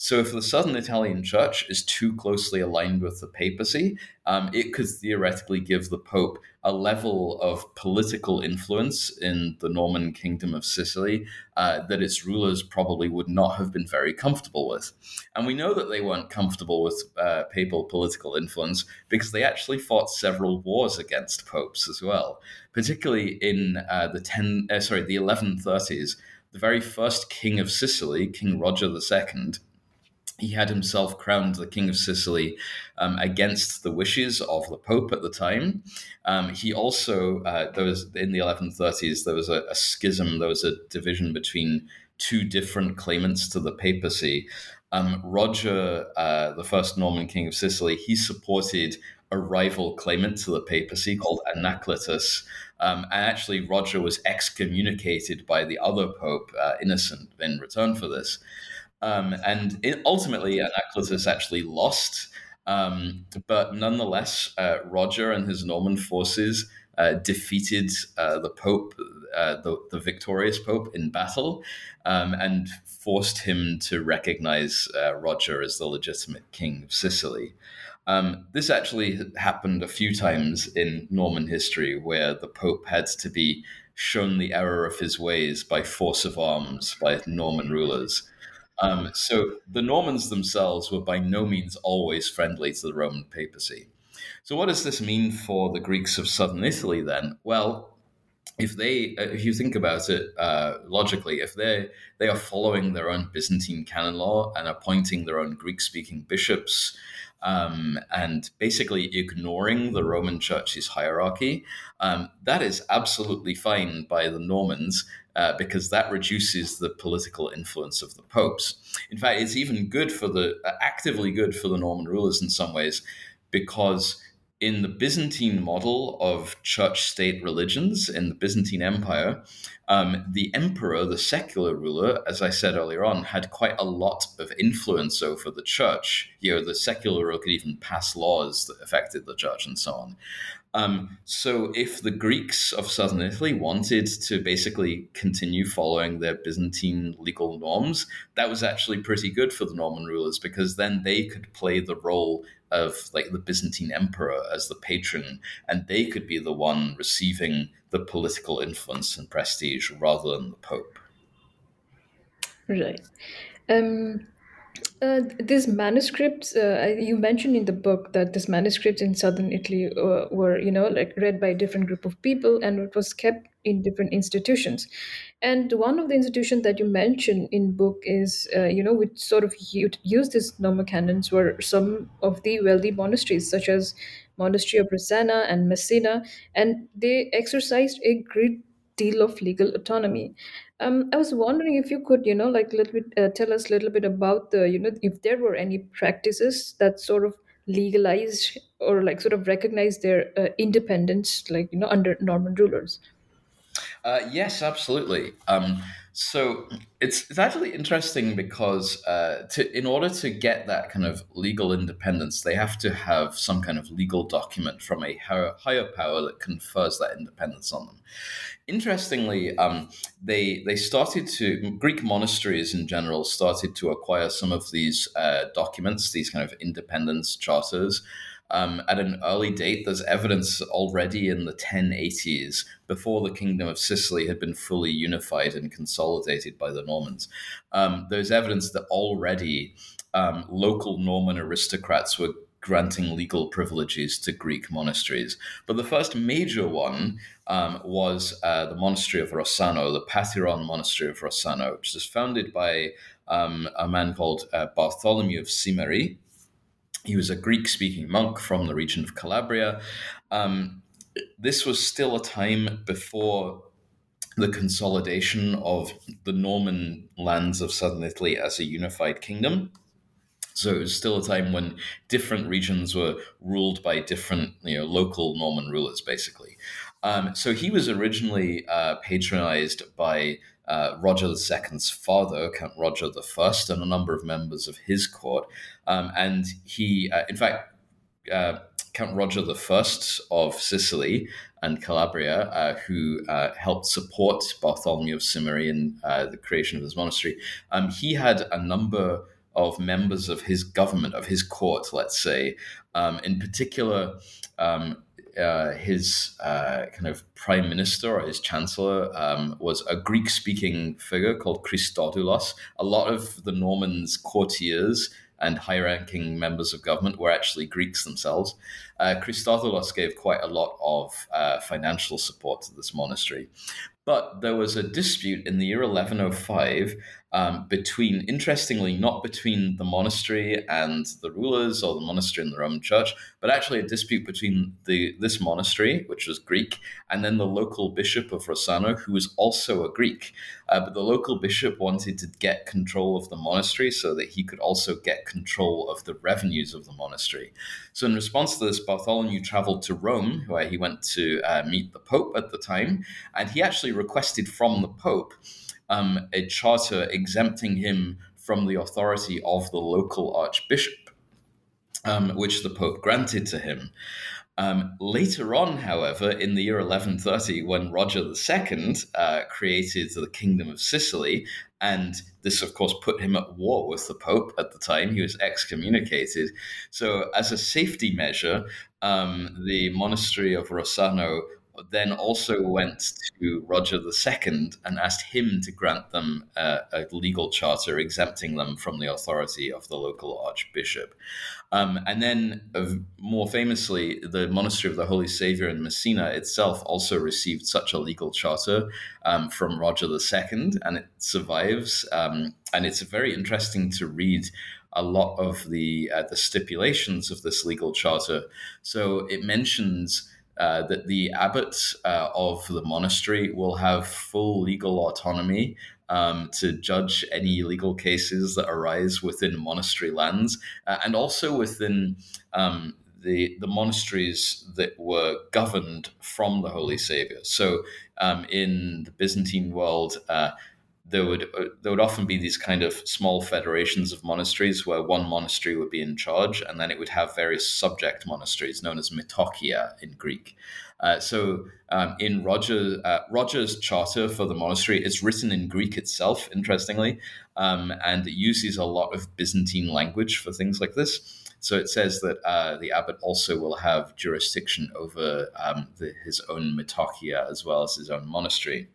So, if the Southern Italian Church is too closely aligned with the papacy, um, it could theoretically give the Pope a level of political influence in the Norman Kingdom of Sicily uh, that its rulers probably would not have been very comfortable with. And we know that they weren't comfortable with uh, papal political influence because they actually fought several wars against popes as well, particularly in uh, the ten, uh, sorry, the 1130s. The very first king of Sicily, King Roger II, he had himself crowned the king of Sicily um, against the wishes of the Pope at the time. Um, he also, uh, there was in the 1130s, there was a, a, schism, there was a division between two different claimants to the papacy. Um, Roger, uh, the first Norman king of Sicily, he supported a rival claimant to the papacy called Anacletus. Um, and actually, Roger was excommunicated by the other pope, uh, Innocent, in return for this. Um, and it, ultimately, Anacletus actually lost. Um, but nonetheless, uh, Roger and his Norman forces uh, defeated uh, the Pope, uh, the, the, victorious Pope, in battle um, and forced him to recognize uh, Roger as the legitimate king of Sicily. Um, this actually happened a few times in Norman history where the Pope had to be shown the error of his ways by force of arms by Norman rulers. Um, so the Normans themselves were by no means always friendly to the Roman papacy. So what does this mean for the Greeks of southern Italy then? Well, if they, uh, if you think about it uh, logically, if they they are following their own Byzantine canon law and appointing their own Greek-speaking bishops, um, and basically ignoring the Roman Church's hierarchy, um, that is absolutely fine by the Normans uh, because that reduces the political influence of the popes. In fact, it's even good for the uh, actively good for the Norman rulers in some ways because in the Byzantine model of church state religions in the Byzantine Empire, um, the emperor, the secular ruler, as I said earlier on, had quite a lot of influence over the church. You know, the secular ruler could even pass laws that affected the church and so on. Um, so, if the Greeks of southern Italy wanted to basically continue following their Byzantine legal norms, that was actually pretty good for the Norman rulers because then they could play the role of like the Byzantine emperor as the patron, and they could be the one receiving the political influence and prestige rather than the Pope. Right. Um, uh, these manuscripts uh, you mentioned in the book that these manuscripts in southern italy uh, were you know like read by a different group of people and it was kept in different institutions and one of the institutions that you mentioned in book is uh, you know which sort of used these nomocanons were some of the wealthy monasteries such as monastery of Rossano and Messina and they exercised a great deal of legal autonomy um, I was wondering if you could, you know, like little bit, uh, tell us a little bit about the, you know, if there were any practices that sort of legalized or like sort of recognized their uh, independence, like you know, under Norman rulers. Uh, yes, absolutely. Um, so it's it's actually interesting because uh, to in order to get that kind of legal independence, they have to have some kind of legal document from a higher, higher power that confers that independence on them. Interestingly, um, they they started to Greek monasteries in general started to acquire some of these uh, documents, these kind of independence charters. Um, at an early date, there's evidence already in the 1080s, before the kingdom of Sicily had been fully unified and consolidated by the Normans. Um, there's evidence that already um, local Norman aristocrats were granting legal privileges to Greek monasteries. But the first major one um, was uh, the monastery of Rossano, the Pathiron monastery of Rossano, which was founded by um, a man called uh, Bartholomew of Simeri. He was a Greek speaking monk from the region of Calabria. Um, this was still a time before the consolidation of the Norman lands of southern Italy as a unified kingdom. So it was still a time when different regions were ruled by different, you know, local Norman rulers, basically. Um, so he was originally uh, patronized by uh, Roger II's father, Count Roger I, and a number of members of his court. Um, and he, uh, in fact, uh, Count Roger I of Sicily and Calabria, uh, who uh, helped support Bartholomew of Simeri in uh, the creation of his monastery, um, he had a number of members of his government, of his court, let's say. Um, in particular, um, uh, his uh, kind of prime minister or his chancellor um, was a Greek speaking figure called Christodoulos. A lot of the Normans' courtiers and high ranking members of government were actually Greeks themselves. Uh, gave quite a lot of uh, financial support to this monastery. But there was a dispute in the year 1105 um, between, interestingly, not between the monastery and the rulers or the monastery and the Roman Church, but actually a dispute between the this monastery, which was Greek, and then the local bishop of Rossano, who was also a Greek. Uh, but the local bishop wanted to get control of the monastery so that he could also get control of the revenues of the monastery. So, in response to this, Bartholomew traveled to Rome, where he went to uh, meet the Pope at the time, and he actually requested from the Pope um, a charter exempting him from the authority of the local archbishop, um, which the Pope granted to him. Um, later on, however, in the year 1130, when Roger II uh, created the Kingdom of Sicily, and this, of course, put him at war with the Pope at the time, he was excommunicated. So, as a safety measure, um, the monastery of Rossano then also went to Roger II and asked him to grant them a, a legal charter exempting them from the authority of the local archbishop. Um, and then, uh, more famously, the monastery of the Holy Savior in Messina itself also received such a legal charter um, from Roger II, and it survives. Um, and it's very interesting to read a lot of the uh, the stipulations of this legal charter. So it mentions. Uh, that the abbot uh, of the monastery will have full legal autonomy um, to judge any legal cases that arise within monastery lands uh, and also within um, the, the monasteries that were governed from the Holy Savior. So um, in the Byzantine world, uh, there would uh, there would often be these kind of small federations of monasteries where one monastery would be in charge, and then it would have various subject monasteries known as metochia in Greek. Uh, so um, in Roger uh, Roger's charter for the monastery, it's written in Greek itself, interestingly, um, and it uses a lot of Byzantine language for things like this. So it says that uh, the abbot also will have jurisdiction over um, the, his own metochia as well as his own monastery.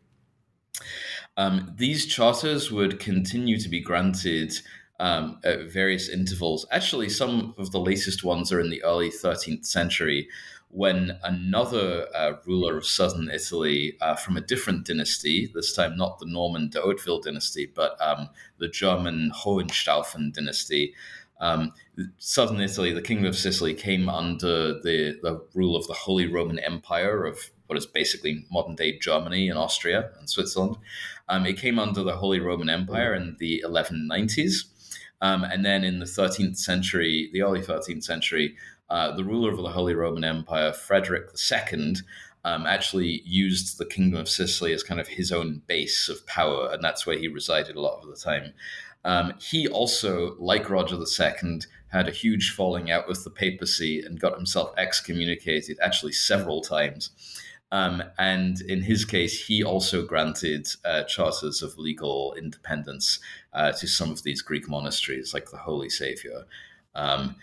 Um, these charters would continue to be granted um, at various intervals. Actually, some of the latest ones are in the early 13th century when another uh, ruler of southern Italy uh, from a different dynasty, this time not the Norman de Hauteville dynasty, but um, the German Hohenstaufen dynasty, um, southern Italy, the Kingdom of Sicily, came under the, the rule of the Holy Roman Empire of what is basically modern day Germany and Austria and Switzerland. Um, it came under the Holy Roman Empire in the 1190s. Um, and then in the 13th century, the early 13th century, uh, the ruler of the Holy Roman Empire, Frederick II, um, actually used the Kingdom of Sicily as kind of his own base of power, and that's where he resided a lot of the time. Um, he also, like Roger II, had a huge falling out with the papacy and got himself excommunicated actually several times. Um, and in his case, he also granted uh, charters of legal independence uh, to some of these Greek monasteries, like the Holy Savior. Um,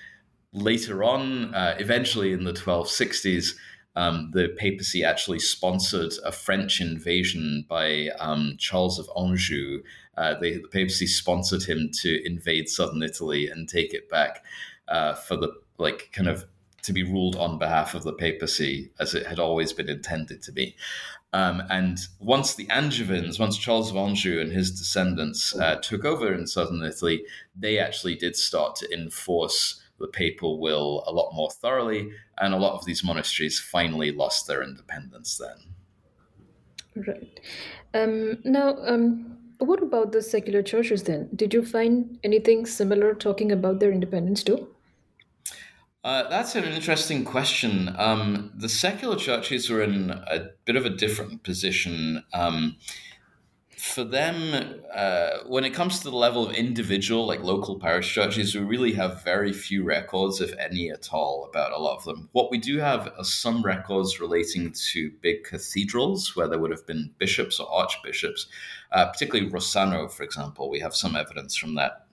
later on, uh, eventually in the 1260s, um, the papacy actually sponsored a French invasion by um, Charles of Anjou. Uh, they, the papacy sponsored him to invade southern Italy and take it back uh, for the like kind of to be ruled on behalf of the papacy as it had always been intended to be. Um, and once the Angevins, once Charles of Anjou and his descendants uh, took over in southern Italy, they actually did start to enforce the papal will a lot more thoroughly, and a lot of these monasteries finally lost their independence then. Right. Um, now, um, what about the secular churches then? Did you find anything similar talking about their independence too? Uh, that's an interesting question. Um, the secular churches were in a bit of a different position. Um, for them, uh, when it comes to the level of individual, like local parish churches, we really have very few records, if any at all, about a lot of them. What we do have are some records relating to big cathedrals where there would have been bishops or archbishops, uh, particularly Rossano, for example. We have some evidence from that.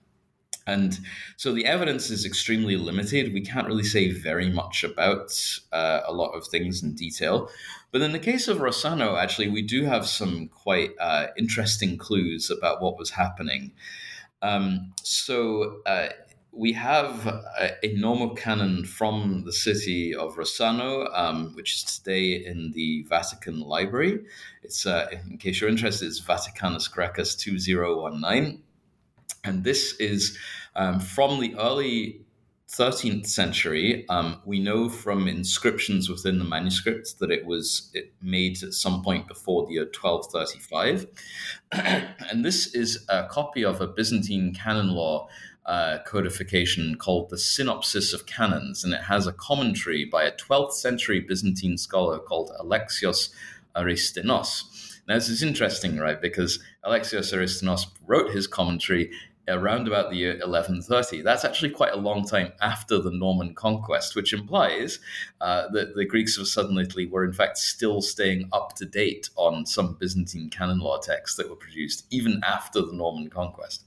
And so the evidence is extremely limited. We can't really say very much about uh, a lot of things in detail. But in the case of Rossano, actually, we do have some quite uh, interesting clues about what was happening. Um, so uh, we have a, a, nomocanon from the city of Rossano, um, which is today in the Vatican Library. It's, uh, in case you're interested, it's Vaticanus Graecus 2019. And this is um, from the early 13th century. Um, we know from inscriptions within the manuscripts that it was it made at some point before the year 1235. *clears throat* and this is a copy of a Byzantine canon law uh, codification called the Synopsis of Canons, and it has a commentary by a 12th century Byzantine scholar called Alexios Aristenos. Now, this is interesting, right? Because Alexios Aristenos wrote his commentary around about the year 1130. That's actually quite a long time after the Norman conquest, which implies uh, that the Greeks of southern Italy were in fact still staying up to date on some Byzantine canon law texts that were produced even after the Norman conquest.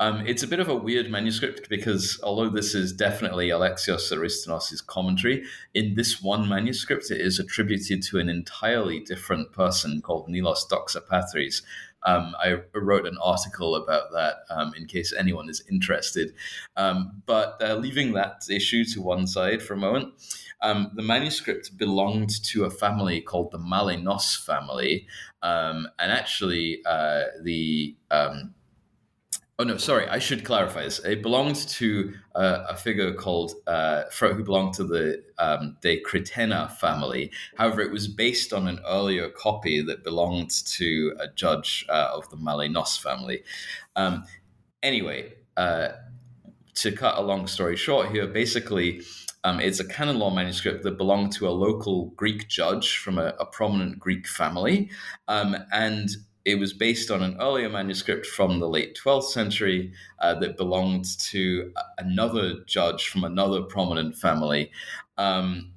Um, it's a bit of a weird manuscript because although this is definitely Alexios Aristenos' commentary, in this one manuscript it is attributed to an entirely different person called Nilos Doxapatris. Um, I wrote an article about that um, in case anyone is interested. Um, but uh, leaving that issue to one side for a moment, um, the manuscript belonged to a family called the Malenos family. Um, and actually, uh, the um, Oh no, sorry. I should clarify this. It belonged to uh, a figure called uh, who belonged to the um, De Critena family. However, it was based on an earlier copy that belonged to a judge uh, of the Malenos family. Um, anyway, uh, to cut a long story short, here basically. Um, it's a canon law manuscript that belonged to a local Greek judge from a, a prominent Greek family. Um, and it was based on an earlier manuscript from the late 12th century uh, that belonged to another judge from another prominent family. Um,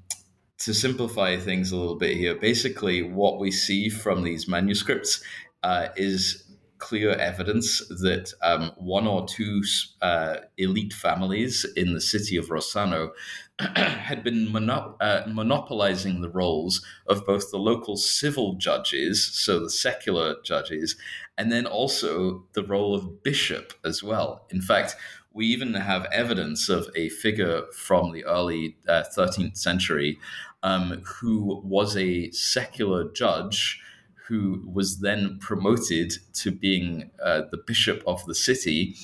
to simplify things a little bit here, basically, what we see from these manuscripts uh, is clear evidence that um, one or two uh, elite families in the city of Rossano *clears throat* had been uh, monopolizing the roles of both the local civil judges, so the secular judges, and then also the role of bishop as well. In fact, we even have evidence of a figure from the early uh, 13th century um, who was a secular judge who was then promoted to being uh, the bishop of the city,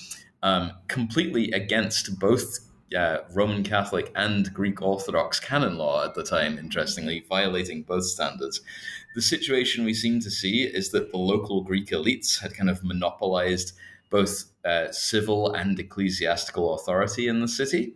um, completely against both uh, Roman Catholic and Greek Orthodox canon law at the time, interestingly, violating both standards. The situation we seem to see is that the local Greek elites had kind of monopolized both uh, civil and ecclesiastical authority in the city.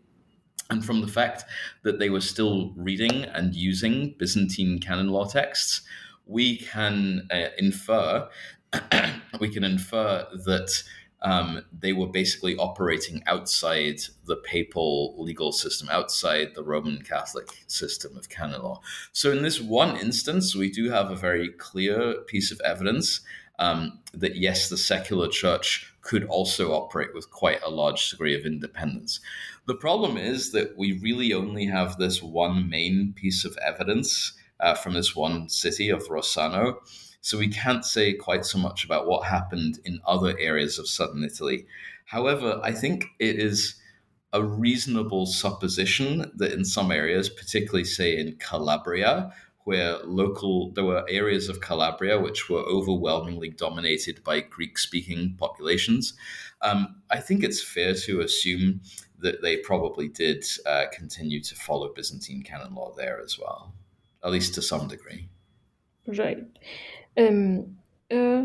And from the fact that they were still reading and using Byzantine canon law texts, we can uh, infer *clears throat* we can infer that um, they were basically operating outside the papal legal system, outside the Roman Catholic system of canon law. So, in this one instance, we do have a very clear piece of evidence um, that yes, the secular church could also operate with quite a large degree of independence. The problem is that we really only have this one main piece of evidence uh, from this one city of Rossano so we can't say quite so much about what happened in other areas of southern Italy. However, I think it is a reasonable supposition that in some areas, particularly say in Calabria, where local there were areas of Calabria which were overwhelmingly dominated by Greek-speaking populations. Um, I think it's fair to assume that they probably did uh, continue to follow Byzantine canon law there as well, at least to some degree. Right. Um, uh,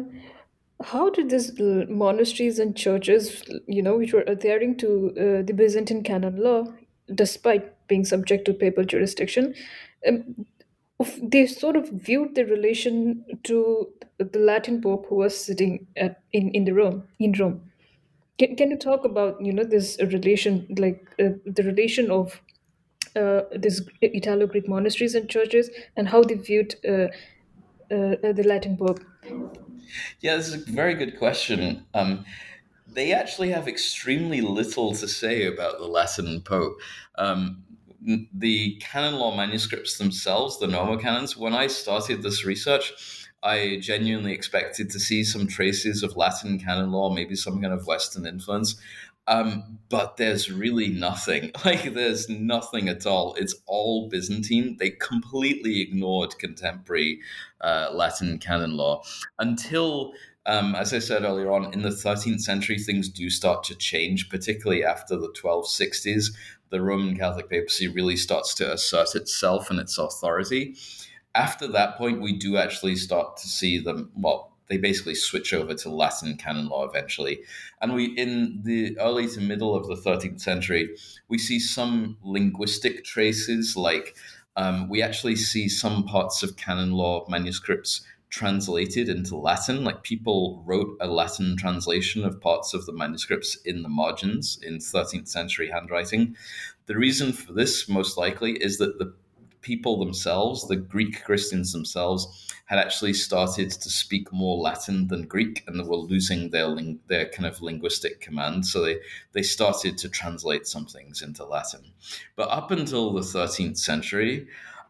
how did these monasteries and churches, you know, which were adhering to uh, the Byzantine canon law, despite being subject to papal jurisdiction, um, they sort of viewed the relation to the Latin Pope who was sitting at, in in the Rome in Rome. Can, can you talk about you know this relation, like uh, the relation of uh, these Italo-Greek monasteries and churches, and how they viewed uh, uh, uh, the Latin Pope? Yeah, this is a very good question. Um, they actually have extremely little to say about the Latin Pope. Um, the canon law manuscripts themselves, the nomocanons, when I started this research, I genuinely expected to see some traces of Latin canon law, maybe some kind of Western influence. Um, but there's really nothing. *laughs* Like there's nothing at all. It's all Byzantine. They completely ignored contemporary uh, Latin canon law until. Um, as I said earlier on, in the 13th century, things do start to change, particularly after the 1260s. The Roman Catholic papacy really starts to assert itself and its authority. After that point, we do actually start to see them, well, they basically switch over to Latin canon law eventually. And we, in the early to middle of the 13th century, we see some linguistic traces, like um, we actually see some parts of canon law manuscripts translated into Latin. Like people wrote a Latin translation of parts of the manuscripts in the margins in 13th century handwriting. The reason for this, most likely, is that the people themselves, the Greek Christians themselves, had actually started to speak more Latin than Greek, and they were losing their ling- their kind of linguistic command. So they they started to translate some things into Latin. But up until the 13th century,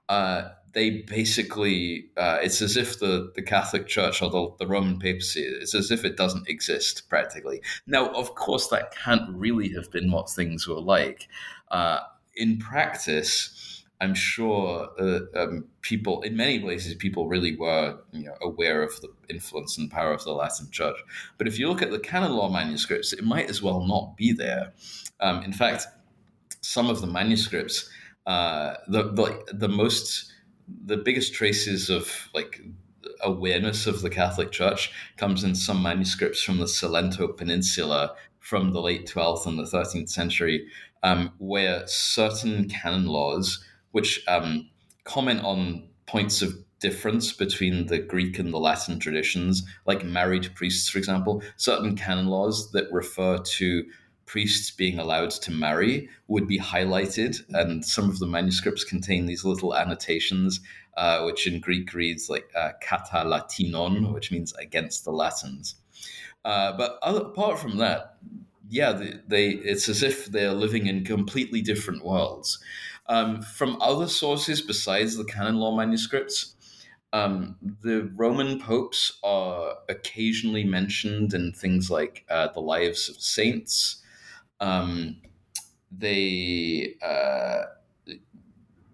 uh, they basically uh, it's as if the, the Catholic Church or the, the Roman papacy it's as if it doesn't exist practically. Now, of course, that can't really have been what things were like. Uh, in practice, I'm sure uh, um, people in many places people really were you know aware of the influence and power of the Latin Church. But if you look at the canon law manuscripts, it might as well not be there. Um, in fact, some of the manuscripts, uh, the, the the most the biggest traces of like awareness of the Catholic Church comes in some manuscripts from the Salento Peninsula from the late 12th and the 13th century, um, where certain canon laws, which um, comment on points of difference between the Greek and the Latin traditions, like married priests, for example, certain canon laws that refer to priests being allowed to marry would be highlighted, and some of the manuscripts contain these little annotations, uh, which in Greek reads like uh, "kata Latinon," which means against the Latins. Uh, but other, apart from that, yeah, they, they, it's as if they're living in completely different worlds. Um, from other sources besides the canon law manuscripts, um, the Roman popes are occasionally mentioned in things like uh, the lives of saints. Um, they uh,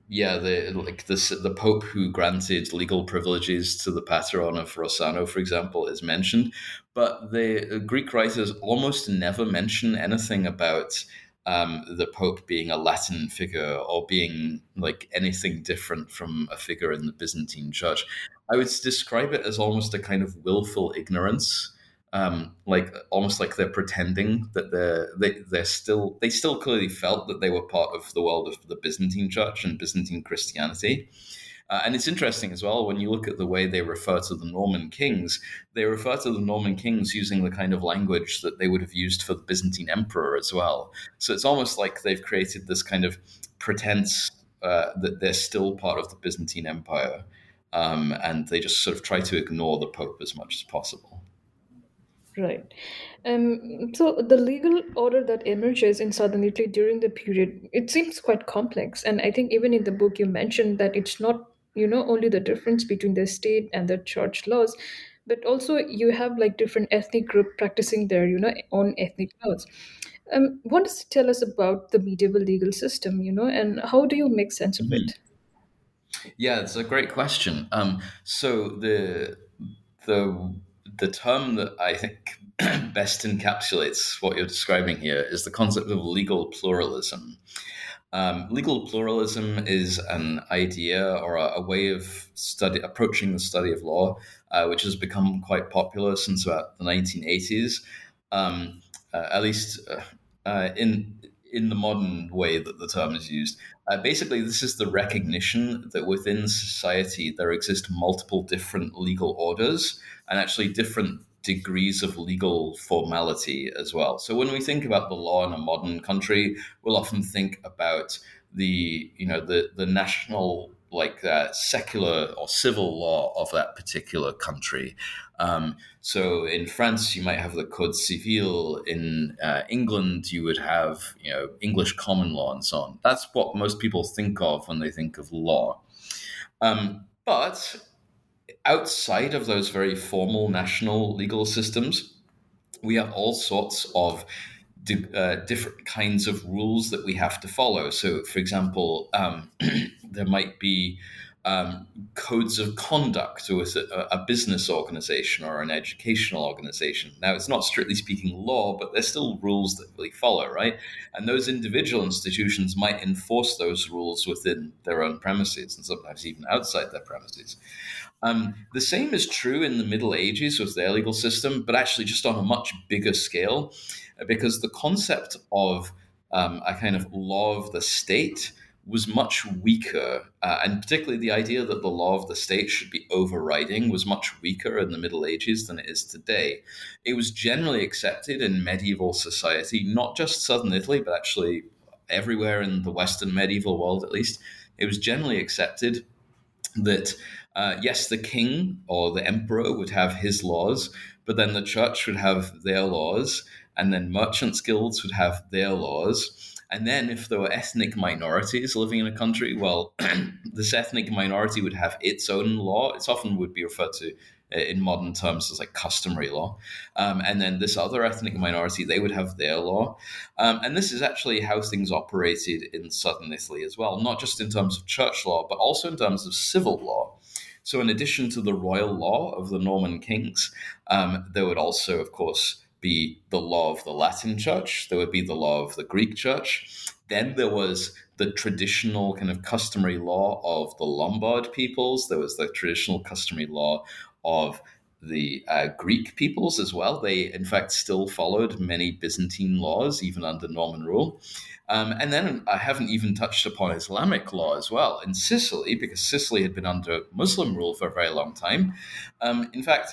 yeah the like the the pope who granted legal privileges to the patron of Rossano for example is mentioned. But the Greek writers almost never mention anything about um, the Pope being a Latin figure or being like anything different from a figure in the Byzantine Church. I would describe it as almost a kind of willful ignorance um, like almost like they're pretending that they're they, they're still they still clearly felt that they were part of the world of the Byzantine Church and Byzantine Christianity. Uh, and it's interesting as well when you look at the way they refer to the Norman kings, they refer to the Norman kings using the kind of language that they would have used for the Byzantine emperor as well. So it's almost like they've created this kind of pretense uh, that they're still part of the Byzantine Empire. Um, and they just sort of try to ignore the Pope as much as possible. Right. Um, so the legal order that emerges in southern Italy during the period, it seems quite complex. And I think even in the book you mentioned that it's not, you know, only the difference between the state and the church laws, but also you have like different ethnic group practicing their, you know, own ethnic laws. Um, what does it tell us about the medieval legal system, you know, and how do you make sense of Mm-hmm. it? Yeah, it's a great question. Um, so the the the term that I think *clears throat* best encapsulates what you're describing here is the concept of legal pluralism. Um, legal pluralism is an idea or a, a, way of study approaching the study of law, uh, which has become quite popular since about the 1980s. Um, uh, at least uh, uh, in in the modern way that the term is used. Uh, basically, this is the recognition that within society there exist multiple different legal orders and actually different degrees of legal formality as well. So when we think about the law in a modern country, we'll often think about the you know the the national like uh, secular or civil law of that particular country. Um, so in France, you might have the Code Civil. In uh, England, you would have you know English common law and so on. That's what most people think of when they think of law. Um, but outside of those very formal national legal systems, we have all sorts of uh, different kinds of rules that we have to follow. So, for example, um, *clears throat* there might be um, codes of conduct with a, a, business organization or an educational organization. Now, it's not strictly speaking law, but there's still rules that we follow, right? And those individual institutions might enforce those rules within their own premises and sometimes even outside their premises. Um, the same is true in the Middle Ages with their legal system, but actually just on a much bigger scale, uh, because the concept of um, a kind of law of the state was much weaker, uh, and particularly the idea that the law of the state should be overriding was much weaker in the Middle Ages than it is today. It was generally accepted in medieval society, not just southern Italy, but actually everywhere in the Western medieval world, at least. it was generally accepted that uh, yes, the king or the emperor would have his laws, but then the church would have their laws, and then merchants' guilds would have their laws. And then, if there were ethnic minorities living in a country, well, *clears throat* this ethnic minority would have its own law. It often would be referred to uh, in modern terms as like customary law. Um, and then this other ethnic minority, they would have their law. Um, and this is actually how things operated in southern Italy as well, not just in terms of church law, but also in terms of civil law. So, in addition to the royal law of the Norman kings, um, there would also, of course, be the law of the Latin church, there would be the law of the Greek church. Then there was the traditional kind of customary law of the Lombard peoples, there was the traditional customary law of the uh, Greek peoples as well. They, in fact, still followed many Byzantine laws, even under Norman rule. Um, and then I haven't even touched upon Islamic law as well in Sicily, because Sicily had been under Muslim rule for a very long time. Um, in fact,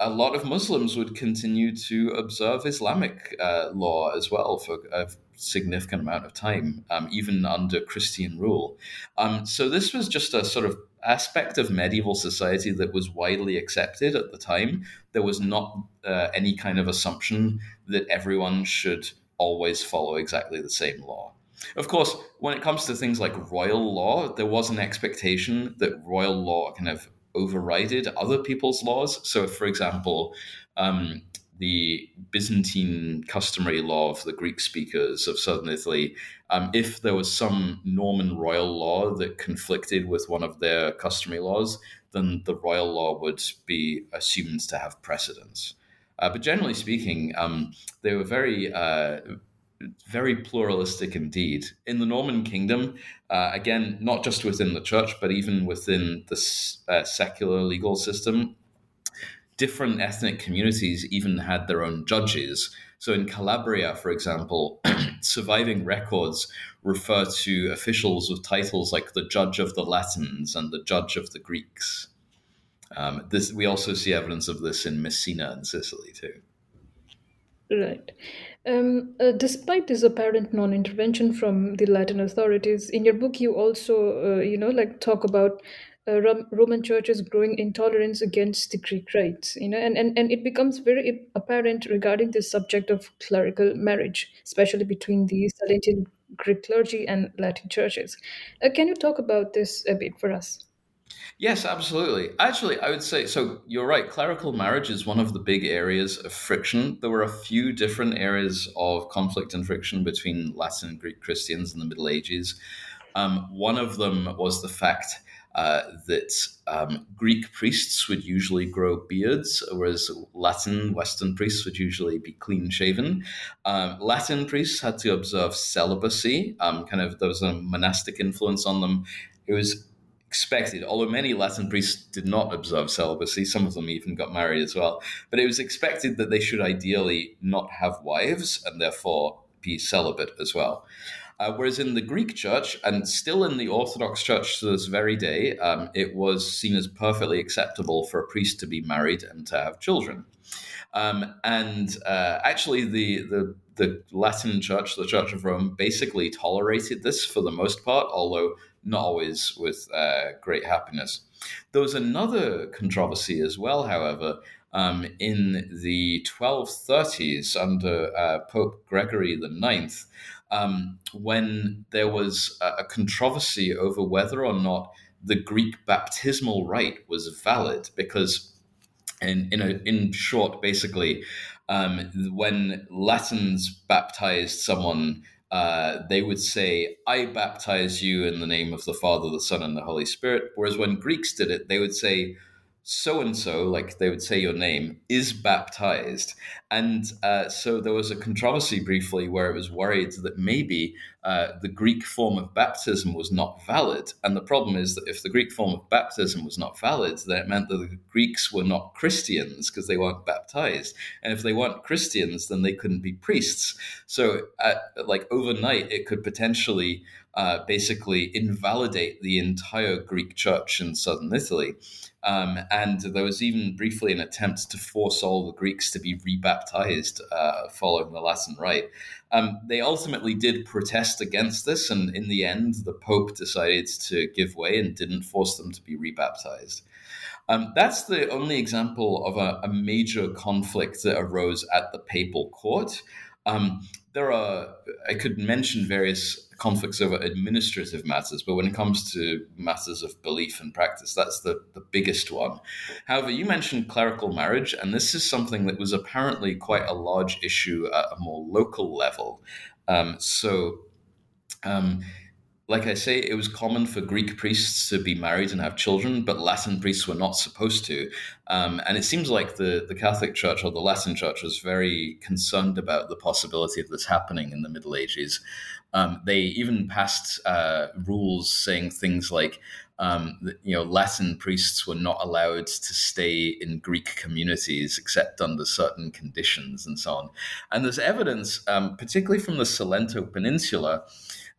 a lot of Muslims would continue to observe Islamic uh, law as well for a significant amount of time, um, even under Christian rule. Um, so this was just a sort of aspect of medieval society that was widely accepted at the time. There was not uh, any kind of assumption that everyone should always follow exactly the same law. Of course, when it comes to things like royal law, there was an expectation that royal law kind of overrided other people's laws. So, for example, um, the Byzantine customary law of the Greek speakers of southern Italy, um, if there was some Norman royal law that conflicted with one of their customary laws, then the royal law would be assumed to have precedence. Uh, but generally speaking, um, they were very uh, very pluralistic indeed. In the Norman kingdom, uh, again, not just within the church, but even within the uh, secular legal system, different ethnic communities even had their own judges. So in Calabria, for example, *clears throat* surviving records refer to officials with titles like the judge of the Latins and the judge of the Greeks. Um, this we also see evidence of this in Messina and Sicily too. Right. Um, uh, despite this apparent non-intervention from the Latin authorities, in your book you also, uh, you know, like talk about Roman church's growing intolerance against the Greek rites, you know, and, and, and it becomes very apparent regarding the subject of clerical marriage, especially between the Salentine Greek clergy and Latin churches. Uh, can you talk about this a bit for us? Yes, absolutely. Actually, I would say so. You're right. Clerical marriage is one of the big areas of friction. There were a few different areas of conflict and friction between Latin and Greek Christians in the Middle Ages. Um, one of them was the fact uh, that um, Greek priests would usually grow beards, whereas Latin Western priests would usually be clean shaven. Um, Latin priests had to observe celibacy. Um, kind of there was a monastic influence on them. It was expected, although many Latin priests did not observe celibacy, some of them even got married as well, but it was expected that they should ideally not have wives and therefore be celibate as well. Uh, whereas in the Greek church, and still in the Orthodox church to this very day, um, it was seen as perfectly acceptable for a priest to be married and to have children. Um, and uh, actually, the, the the Latin Church, the Church of Rome, basically tolerated this for the most part, although not always with uh, great happiness. There was another controversy as well, however, um, in the 1230s under uh, Pope Gregory IX, um, when there was a, controversy over whether or not the Greek baptismal rite was valid, because in in, a, in short, basically, um, when Latins baptized someone uh, they would say, I baptize you in the name of the Father, the Son, and the Holy Spirit. Whereas when Greeks did it, they would say, so and so, like they would say your name, is baptized. And uh, so there was a controversy briefly where it was worried that maybe uh, the Greek form of baptism was not valid. And the problem is that if the Greek form of baptism was not valid, then it meant that the Greeks were not Christians because they weren't baptized. And if they weren't Christians, then they couldn't be priests. So, at, like overnight, it could potentially uh, basically invalidate the entire Greek church in southern Italy. Um, and there was even briefly an attempt to force all the Greeks to be rebaptized uh, following the Latin Rite. Um, they ultimately did protest against this, and in the end, the Pope decided to give way and didn't force them to be rebaptized. Um, that's the only example of a, a, major conflict that arose at the papal court. Um, there are, I could mention various conflicts over administrative matters, but when it comes to matters of belief and practice, that's the, the biggest one. However, you mentioned clerical marriage, and this is something that was apparently quite a large issue at a more local level. Um, so, um, like I say, it was common for Greek priests to be married and have children, but Latin priests were not supposed to. Um, and it seems like the, the Catholic Church or the Latin Church was very concerned about the possibility of this happening in the Middle Ages. Um, they even passed uh, rules saying things like, um, you know, Latin priests were not allowed to stay in Greek communities except under certain conditions and so on. And there's evidence, um, particularly from the Salento Peninsula,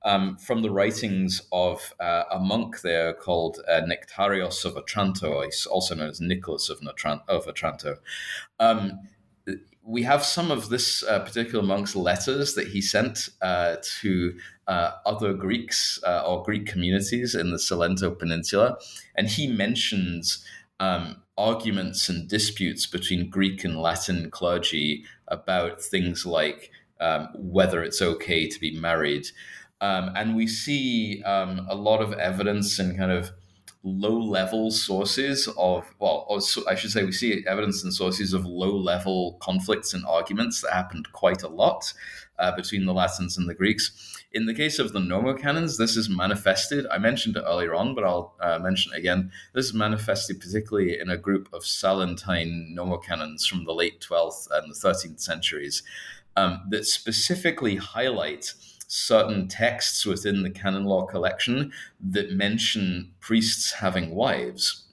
um, from the writings of uh, a monk there called uh, Nectarios of Otranto, also known as Nicholas of, of Otranto. Um, we have some of this uh, particular monk's letters that he sent uh, to uh, other Greeks uh, or Greek communities in the Salento Peninsula, and he mentions um, arguments and disputes between Greek and Latin clergy about things like um, whether it's okay to be married. Um, and we see um, a lot of evidence and kind of low level sources of, well, I should say, we see evidence and sources of low level conflicts and arguments that happened quite a lot uh, between the Latins and the Greeks. In the case of the nomocanons, this is manifested. I mentioned it earlier on, but I'll uh, mention it again. This is manifested particularly in a group of Salentine nomocanons from the late 12th and the 13th centuries um, that specifically highlight certain texts within the canon law collection that mention priests having wives.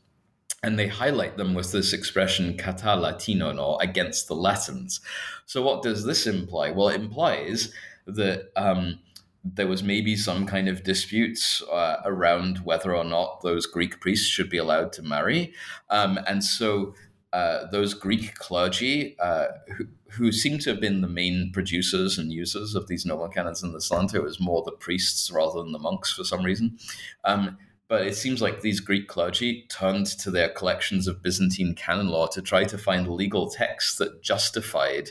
And they highlight them with this expression kata Latinon or against the Latins. So, what does this imply? Well, it implies that um, there was maybe some kind of disputes uh, around whether or not those Greek priests should be allowed to marry. Um, and so uh, those Greek clergy uh, who, who seem to have been the main producers and users of these nomocanons in the Salento was more the priests rather than the monks for some reason. Um, but it seems like these Greek clergy turned to their collections of Byzantine canon law to try to find legal texts that justified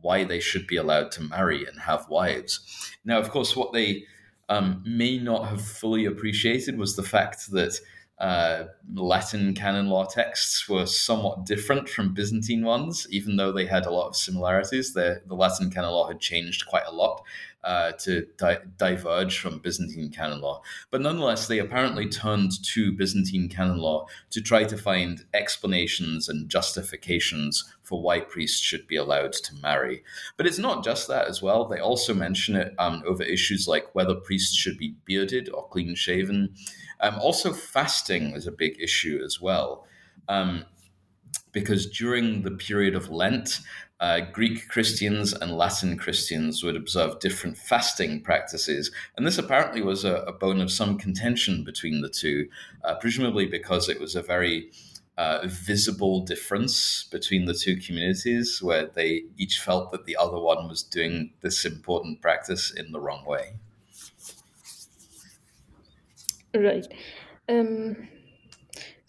why they should be allowed to marry and have wives. Now, of course, what they um, may not have fully appreciated was the fact that uh, Latin canon law texts were somewhat different from Byzantine ones, even though they had a lot of similarities. The, the Latin canon law had changed quite a lot uh, to di- diverge from Byzantine canon law. But nonetheless, they apparently turned to Byzantine canon law to try to find explanations and justifications for why priests should be allowed to marry. But it's not just that as well. They also mention it um, over issues like whether priests should be bearded or clean shaven. Um, also, fasting is a big issue as well. Um, because during the period of Lent, uh, Greek Christians and Latin Christians would observe different fasting practices. And this apparently was a, a bone of some contention between the two, uh, presumably because it was a very uh, visible difference between the two communities where they each felt that the other one was doing this important practice in the wrong way. Right. Um,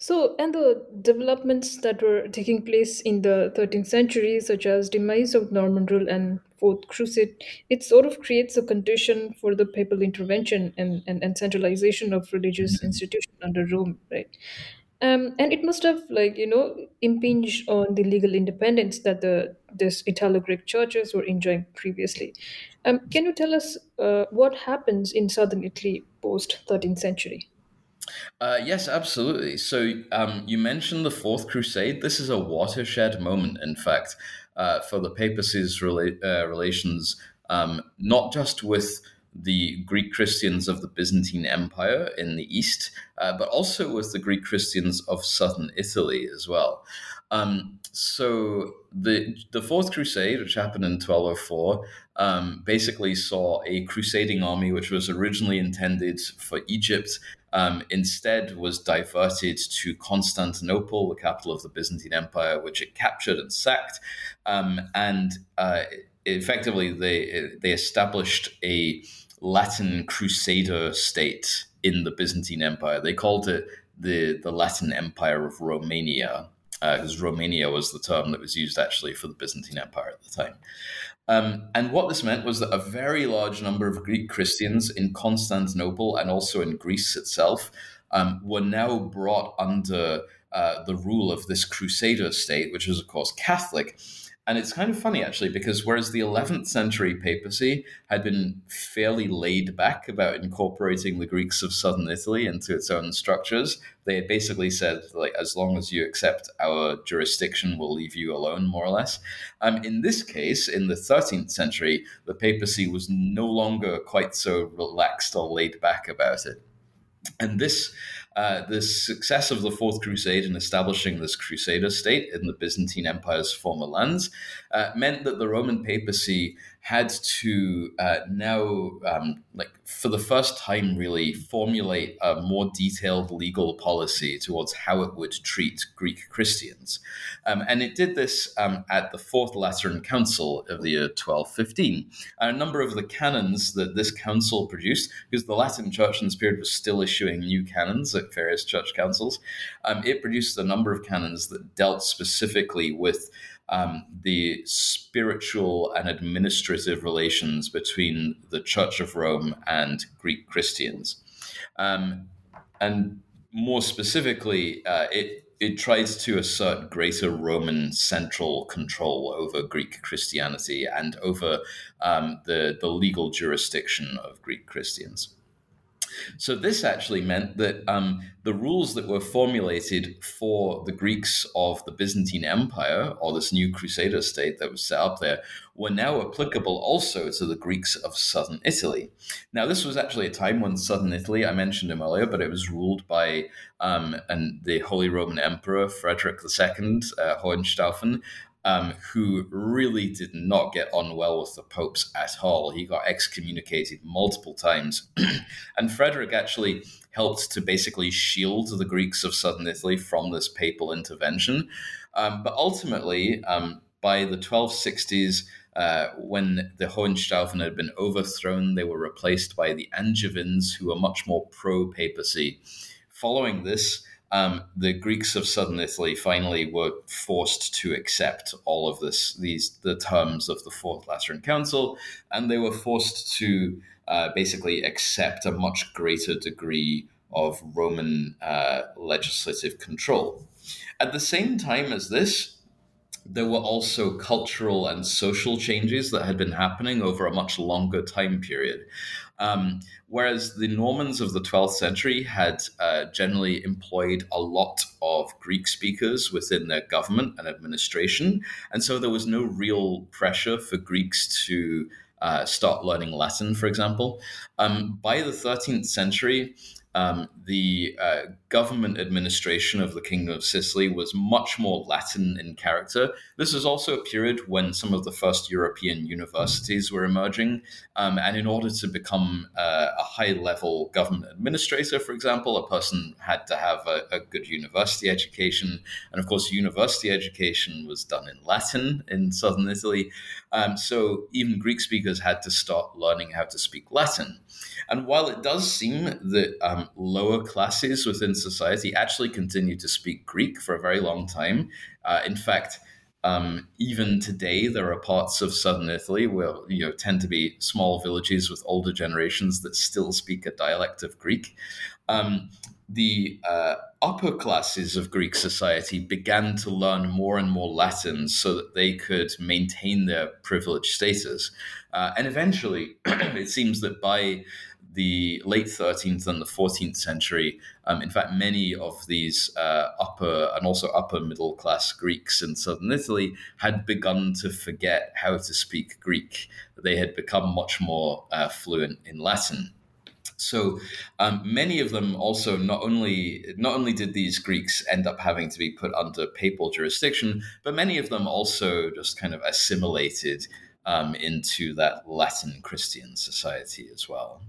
so, and the developments that were taking place in the 13th century, such as demise of Norman rule and Fourth Crusade, it sort of creates a condition for the papal intervention and, and, and centralization of religious institution under Rome, right? Um, and it must have, like you know, impinged on the legal independence that the this Italo-Greek churches were enjoying previously. Um, can you tell us uh, what happens in southern Italy post 13th century? Uh, yes, absolutely. So um, you mentioned the Fourth Crusade. This is a watershed moment, in fact, uh, for the papacy's rela- uh, relations, um, not just with the Greek Christians of the Byzantine Empire in the east, uh, but also with the Greek Christians of southern Italy as well. Um, so the the Fourth Crusade, which happened in 1204, um, basically saw a crusading army which was originally intended for Egypt. Um, instead, was diverted to Constantinople, the capital of the Byzantine Empire, which it captured and sacked, um, and uh, effectively they they established a Latin Crusader state in the Byzantine Empire. They called it the the Latin Empire of Romania because uh, Romania was the term that was used actually for the Byzantine Empire at the time. Um, and what this meant was that a very large number of Greek Christians in Constantinople and also in Greece itself um, were now brought under uh, the rule of this Crusader state, which was, of course, Catholic. And it's kind of funny, actually, because whereas the 11th century papacy had been fairly laid back about incorporating the Greeks of southern Italy into its own structures, they had basically said, like, as long as you accept our jurisdiction, we'll leave you alone, more or less. Um, in this case, in the 13th century, the papacy was no longer quite so relaxed or laid back about it. And this uh, the success of the Fourth Crusade in establishing this Crusader state in the Byzantine Empire's former lands uh, meant that the Roman papacy had to uh, now, um, like for the first time, really formulate a more detailed legal policy towards how it would treat Greek Christians. Um, and it did this um, at the Fourth Lateran Council of the year 1215. And a number of the canons that this council produced, because the Latin Church in this period was still issuing new canons at various church councils, um, it produced a number of canons that dealt specifically with um, the spiritual and administrative relations between the Church of Rome and Greek Christians. Um, and more specifically, uh, it it tries to assert greater Roman central control over Greek Christianity and over um, the, the legal jurisdiction of Greek Christians. So this actually meant that um, the rules that were formulated for the Greeks of the Byzantine Empire, or this new Crusader state that was set up there, were now applicable also to the Greeks of southern Italy. Now, this was actually a time when southern Italy, I mentioned him earlier, but it was ruled by um, and the Holy Roman Emperor Frederick II, uh, Hohenstaufen, um, who really did not get on well with the popes at all. He got excommunicated multiple times. *clears throat* and Frederick actually helped to basically shield the Greeks of southern Italy from this papal intervention. Um, but ultimately, um, by the 1260s, uh, when the Hohenstaufen had been overthrown, they were replaced by the Angevins, who were much more pro papacy. Following this, um, the Greeks of southern Italy finally were forced to accept all of this, these the terms of the Fourth Lateran Council, and they were forced to uh, basically accept a much greater degree of Roman uh, legislative control. At the same time as this, there were also cultural and social changes that had been happening over a much longer time period. Um, whereas the Normans of the 12th century had uh, generally employed a lot of Greek speakers within their government and administration. And so there was no real pressure for Greeks to uh, start learning Latin, for example. Um, by the 13th century, um, the uh, government administration of the Kingdom of Sicily was much more Latin in character. This is also a period when some of the first European universities were emerging. Um, and in order to become uh, a high level government administrator, for example, a person had to have a, a, good university education. And of course, university education was done in Latin in southern Italy. Um, so even Greek speakers had to start learning how to speak Latin. And while it does seem that um, lower classes within society actually continue to speak Greek for a very long time, uh, in fact, um, even today, there are parts of southern Italy where you know tend to be small villages with older generations that still speak a dialect of Greek. Um, the uh, upper classes of Greek society began to learn more and more Latin so that they could maintain their privileged status. Uh, and eventually, *clears throat* it seems that by the late 13th and the 14th century. Um, in fact, many of these uh, upper and also upper middle class Greeks in southern Italy had begun to forget how to speak Greek. They had become much more uh, fluent in Latin. So um, many of them also not only not only did these Greeks end up having to be put under papal jurisdiction, but many of them also just kind of assimilated um, into that Latin Christian society as well.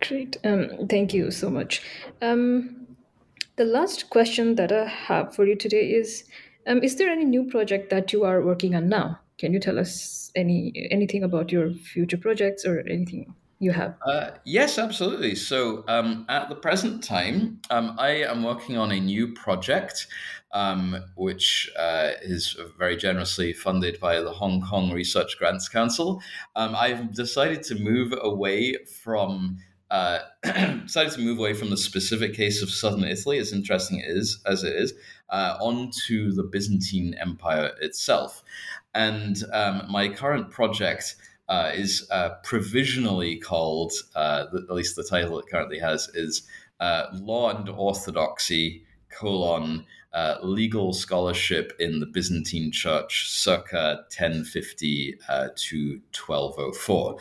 Great, um, thank you so much. Um, the last question that I have for you today is: um, Is there any new project that you are working on now? Can you tell us any anything about your future projects or anything? you have? Uh, yes, absolutely. So um, at the present time, um, I am working on a new project. Um, which uh, is very generously funded by the Hong Kong Research Grants Council. Um, I've decided to move away from uh, *clears throat* decided to move away from the specific case of southern Italy, as interesting it is as it is, uh, onto the Byzantine Empire itself. And um, my current project uh, is uh, provisionally called, uh, at least the title it currently has, is uh, Law and Orthodoxy, colon, uh, Legal Scholarship in the Byzantine Church, circa 1050 uh, to 1204.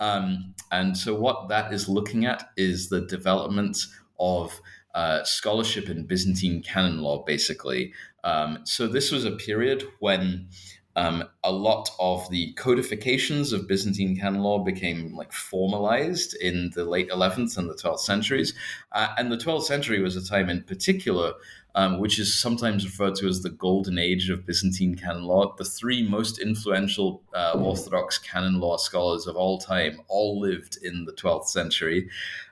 Um, and so what that is looking at is the development of scholarship in Byzantine canon law, basically. Um, so this was a period when um, a lot of the codifications of Byzantine canon law became like formalized in the late 11th and the 12th centuries. Uh, and the 12th century was a time in particular um, which is sometimes referred to as the golden age of Byzantine canon law. The three most influential uh, Orthodox canon law scholars of all time all lived in the 12th century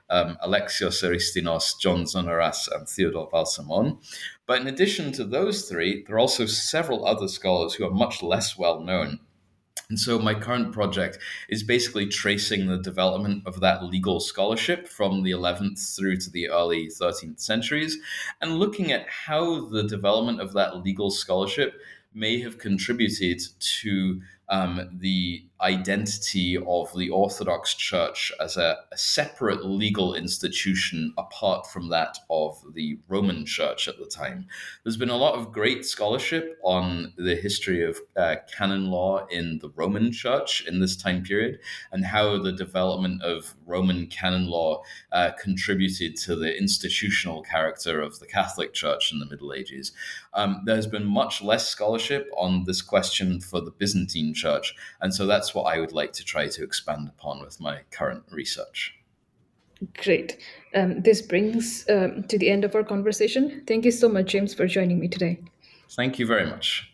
um, Alexios Aristenos, John Zonaras, and Theodore Balsamon. But in addition to those three, there are also several other scholars who are much less well known. And so my current project is basically tracing the development of that legal scholarship from the 11th through to the early 13th centuries and looking at how the development of that legal scholarship may have contributed to um, the identity of the Orthodox Church as a, a, separate legal institution apart from that of the Roman Church at the time. There's been a lot of great scholarship on the history of uh, canon law in the Roman Church in this time period and how the development of Roman canon law uh, contributed to the institutional character of the Catholic Church in the Middle Ages. Um, there's been much less scholarship on this question for the Byzantine Church, and so that's what I would like to try to expand upon with my current research. Great. Um, this brings um, to the end of our conversation. Thank you so much, James, for joining me today. Thank you very much.